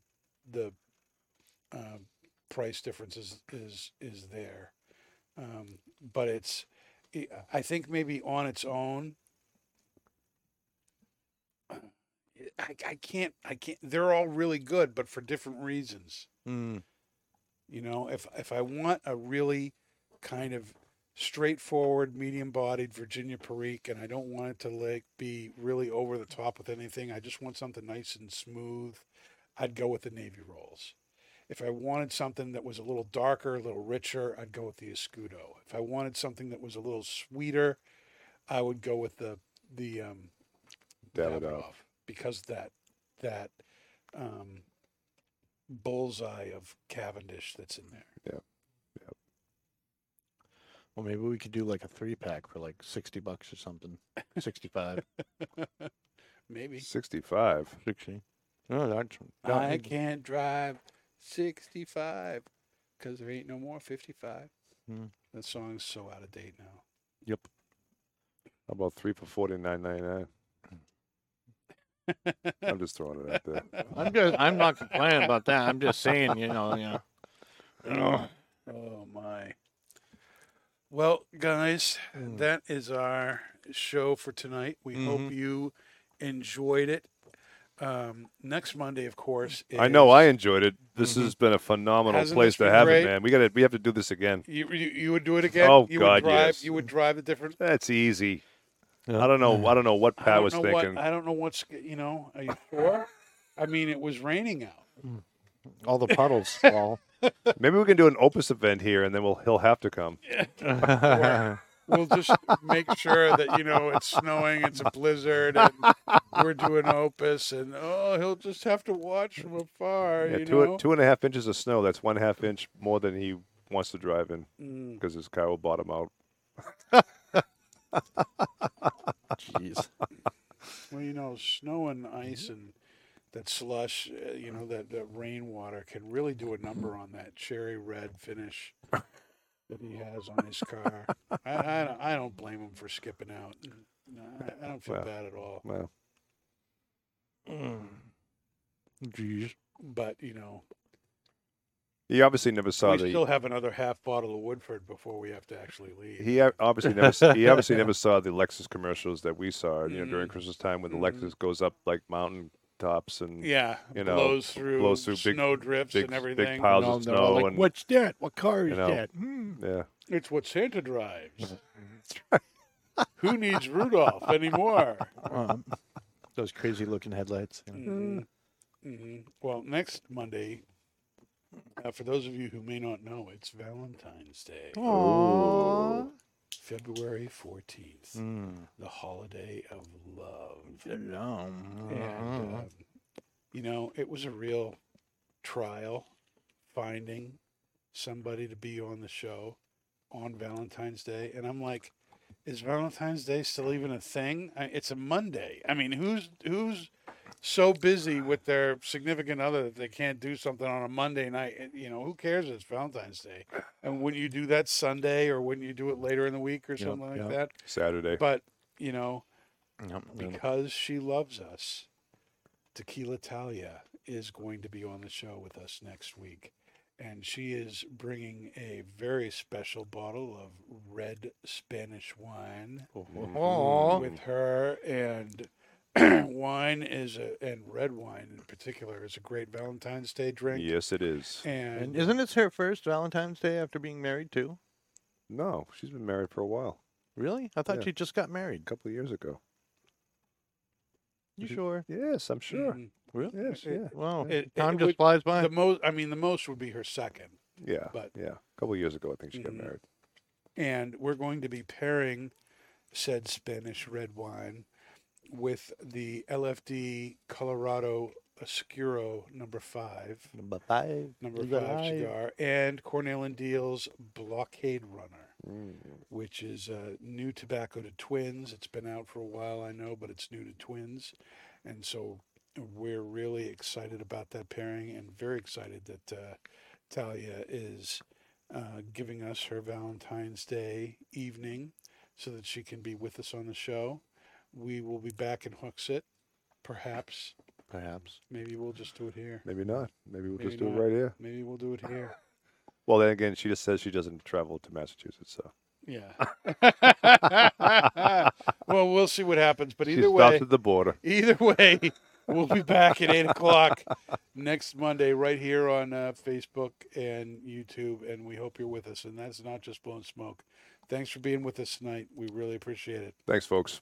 the um, price difference is is is there. Um, but it's, I- I think maybe on its own. I, I can't I can't they're all really good but for different reasons. Mm. You know, if if I want a really kind of straightforward, medium-bodied Virginia Perique, and I don't want it to like be really over the top with anything, I just want something nice and smooth. I'd go with the navy rolls. If I wanted something that was a little darker, a little richer, I'd go with the Escudo. If I wanted something that was a little sweeter, I would go with the the um, Davidoff. because that that um, bullseye of Cavendish that's in there. Yep. Yep. Well, maybe we could do like a three pack for like sixty bucks or something. Sixty-five. Maybe. 65. Sixty. No, that's. I can't drive 65 because there ain't no more 55. Hmm. That song's so out of date now. Yep. How about three for forty nine ninety nine? I'm just throwing it out there. I'm just. I'm not complaining about that. I'm just saying. You know. You know. Oh my. Well, guys, Mm. that is our show for tonight. We hope Mhm. you enjoyed it. Um, next Monday, of course. I know I enjoyed it. This Mhm. has been a phenomenal Hasn't place to have great? it, man. We got to. We have to do this again. You, you you would do it again? Oh, you God, would drive yes. you would drive a different That's easy. Yeah. I don't know. I don't know what Pat was thinking. What, I don't know what's you know. Are you sure? I mean, it was raining out. All the puddles fall. Maybe we can do an Opus event here, and then we'll he'll have to come. We'll just make sure that you know it's snowing, it's a blizzard, and we're doing Opus, and oh, he'll just have to watch from afar. Yeah, you two know. two and a half inches of snow. That's one half inch more than he wants to drive in Mm. because his car will bottom out. Jeez. Well, you know, snow and ice and that slush, uh, you know, that, that rainwater can really do a number on that cherry red finish that he has on his car. I, I, don't, I don't blame him for skipping out. No, I, I don't feel Well. bad at all. Well, Jeez. But, you know, he obviously never saw we the. still have another half bottle of Woodford before we have to actually leave. He obviously never. s- he obviously never saw the Lexus commercials that we saw. You know, during Mhm. Christmas time when the Mhm. Lexus goes up like mountain tops and yeah, you know, blows through, blows through big- snow drifts big and big everything. piles No, of no, snow like, and what's that? What car is you know. that? Hmm. yeah. It's what Santa drives. Who needs Rudolph anymore? Um, those crazy looking headlights. you know. hmm hmm Well, next Monday, uh, for those of you who may not know, it's Valentine's Day, Aww. February 14th, Mm. the holiday of love. And, Mm. um, you know, it was a real trial finding somebody to be on the show on Valentine's Day. And I'm like, is Valentine's Day still even a thing? I, it's a Monday. I mean, who's who's so busy with their significant other that they can't do something on a Monday night? You know, who cares? It's Valentine's Day, and when you do that Sunday or wouldn't you do it later in the week or Yep, something like yep. that. Saturday. But you know, Yep, because she loves us, Tequila Talia is going to be on the show with us next week. And she is bringing a very special bottle of red Spanish wine with her. And wine is a, and red wine in particular, is a great Valentine's Day drink. yes, it is. And, And isn't this her first Valentine's Day after being married too? No, she's been married for a while. Really? I thought Yeah. she just got married. A couple of years ago. You sure? Yes, I'm sure. Mhm. Really? Yes, It- yeah. Wow. It- Time it just would- flies by. the most, I mean, the most would be her second. Yeah, But- yeah. A couple of years ago, I think she got Mhm. married. and we're going to be pairing said Spanish red wine with the LFD Colorado Oscuro number five, Number five. number five five. cigar, and Cornell and Diehl's Blockade Runner, Mm. which is uh, new tobacco to twins. It's been out for a while, I know, but it's new to twins, and so we're really excited about that pairing, and very excited that uh, Talia is uh, giving us her Valentine's Day evening so that she can be with us on the show. We will be back in Hooksett, perhaps. Perhaps. Maybe we'll just do it here. Maybe not. Maybe we'll Maybe just do not. it right here. Maybe we'll do it here. Well, then again, she just says she doesn't travel to Massachusetts, so Yeah. well, we'll see what happens. But she either stops way, at the border. either way, we'll be back at eight o'clock next Monday right here on uh, Facebook and YouTube, and we hope you're with us. And that's not just blowing smoke. Thanks for being with us tonight. We really appreciate it. Thanks, folks.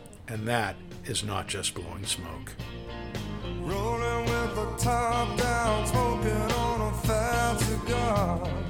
And that is not just blowing smoke. Rolling with the top down, smoking on a fat cigar.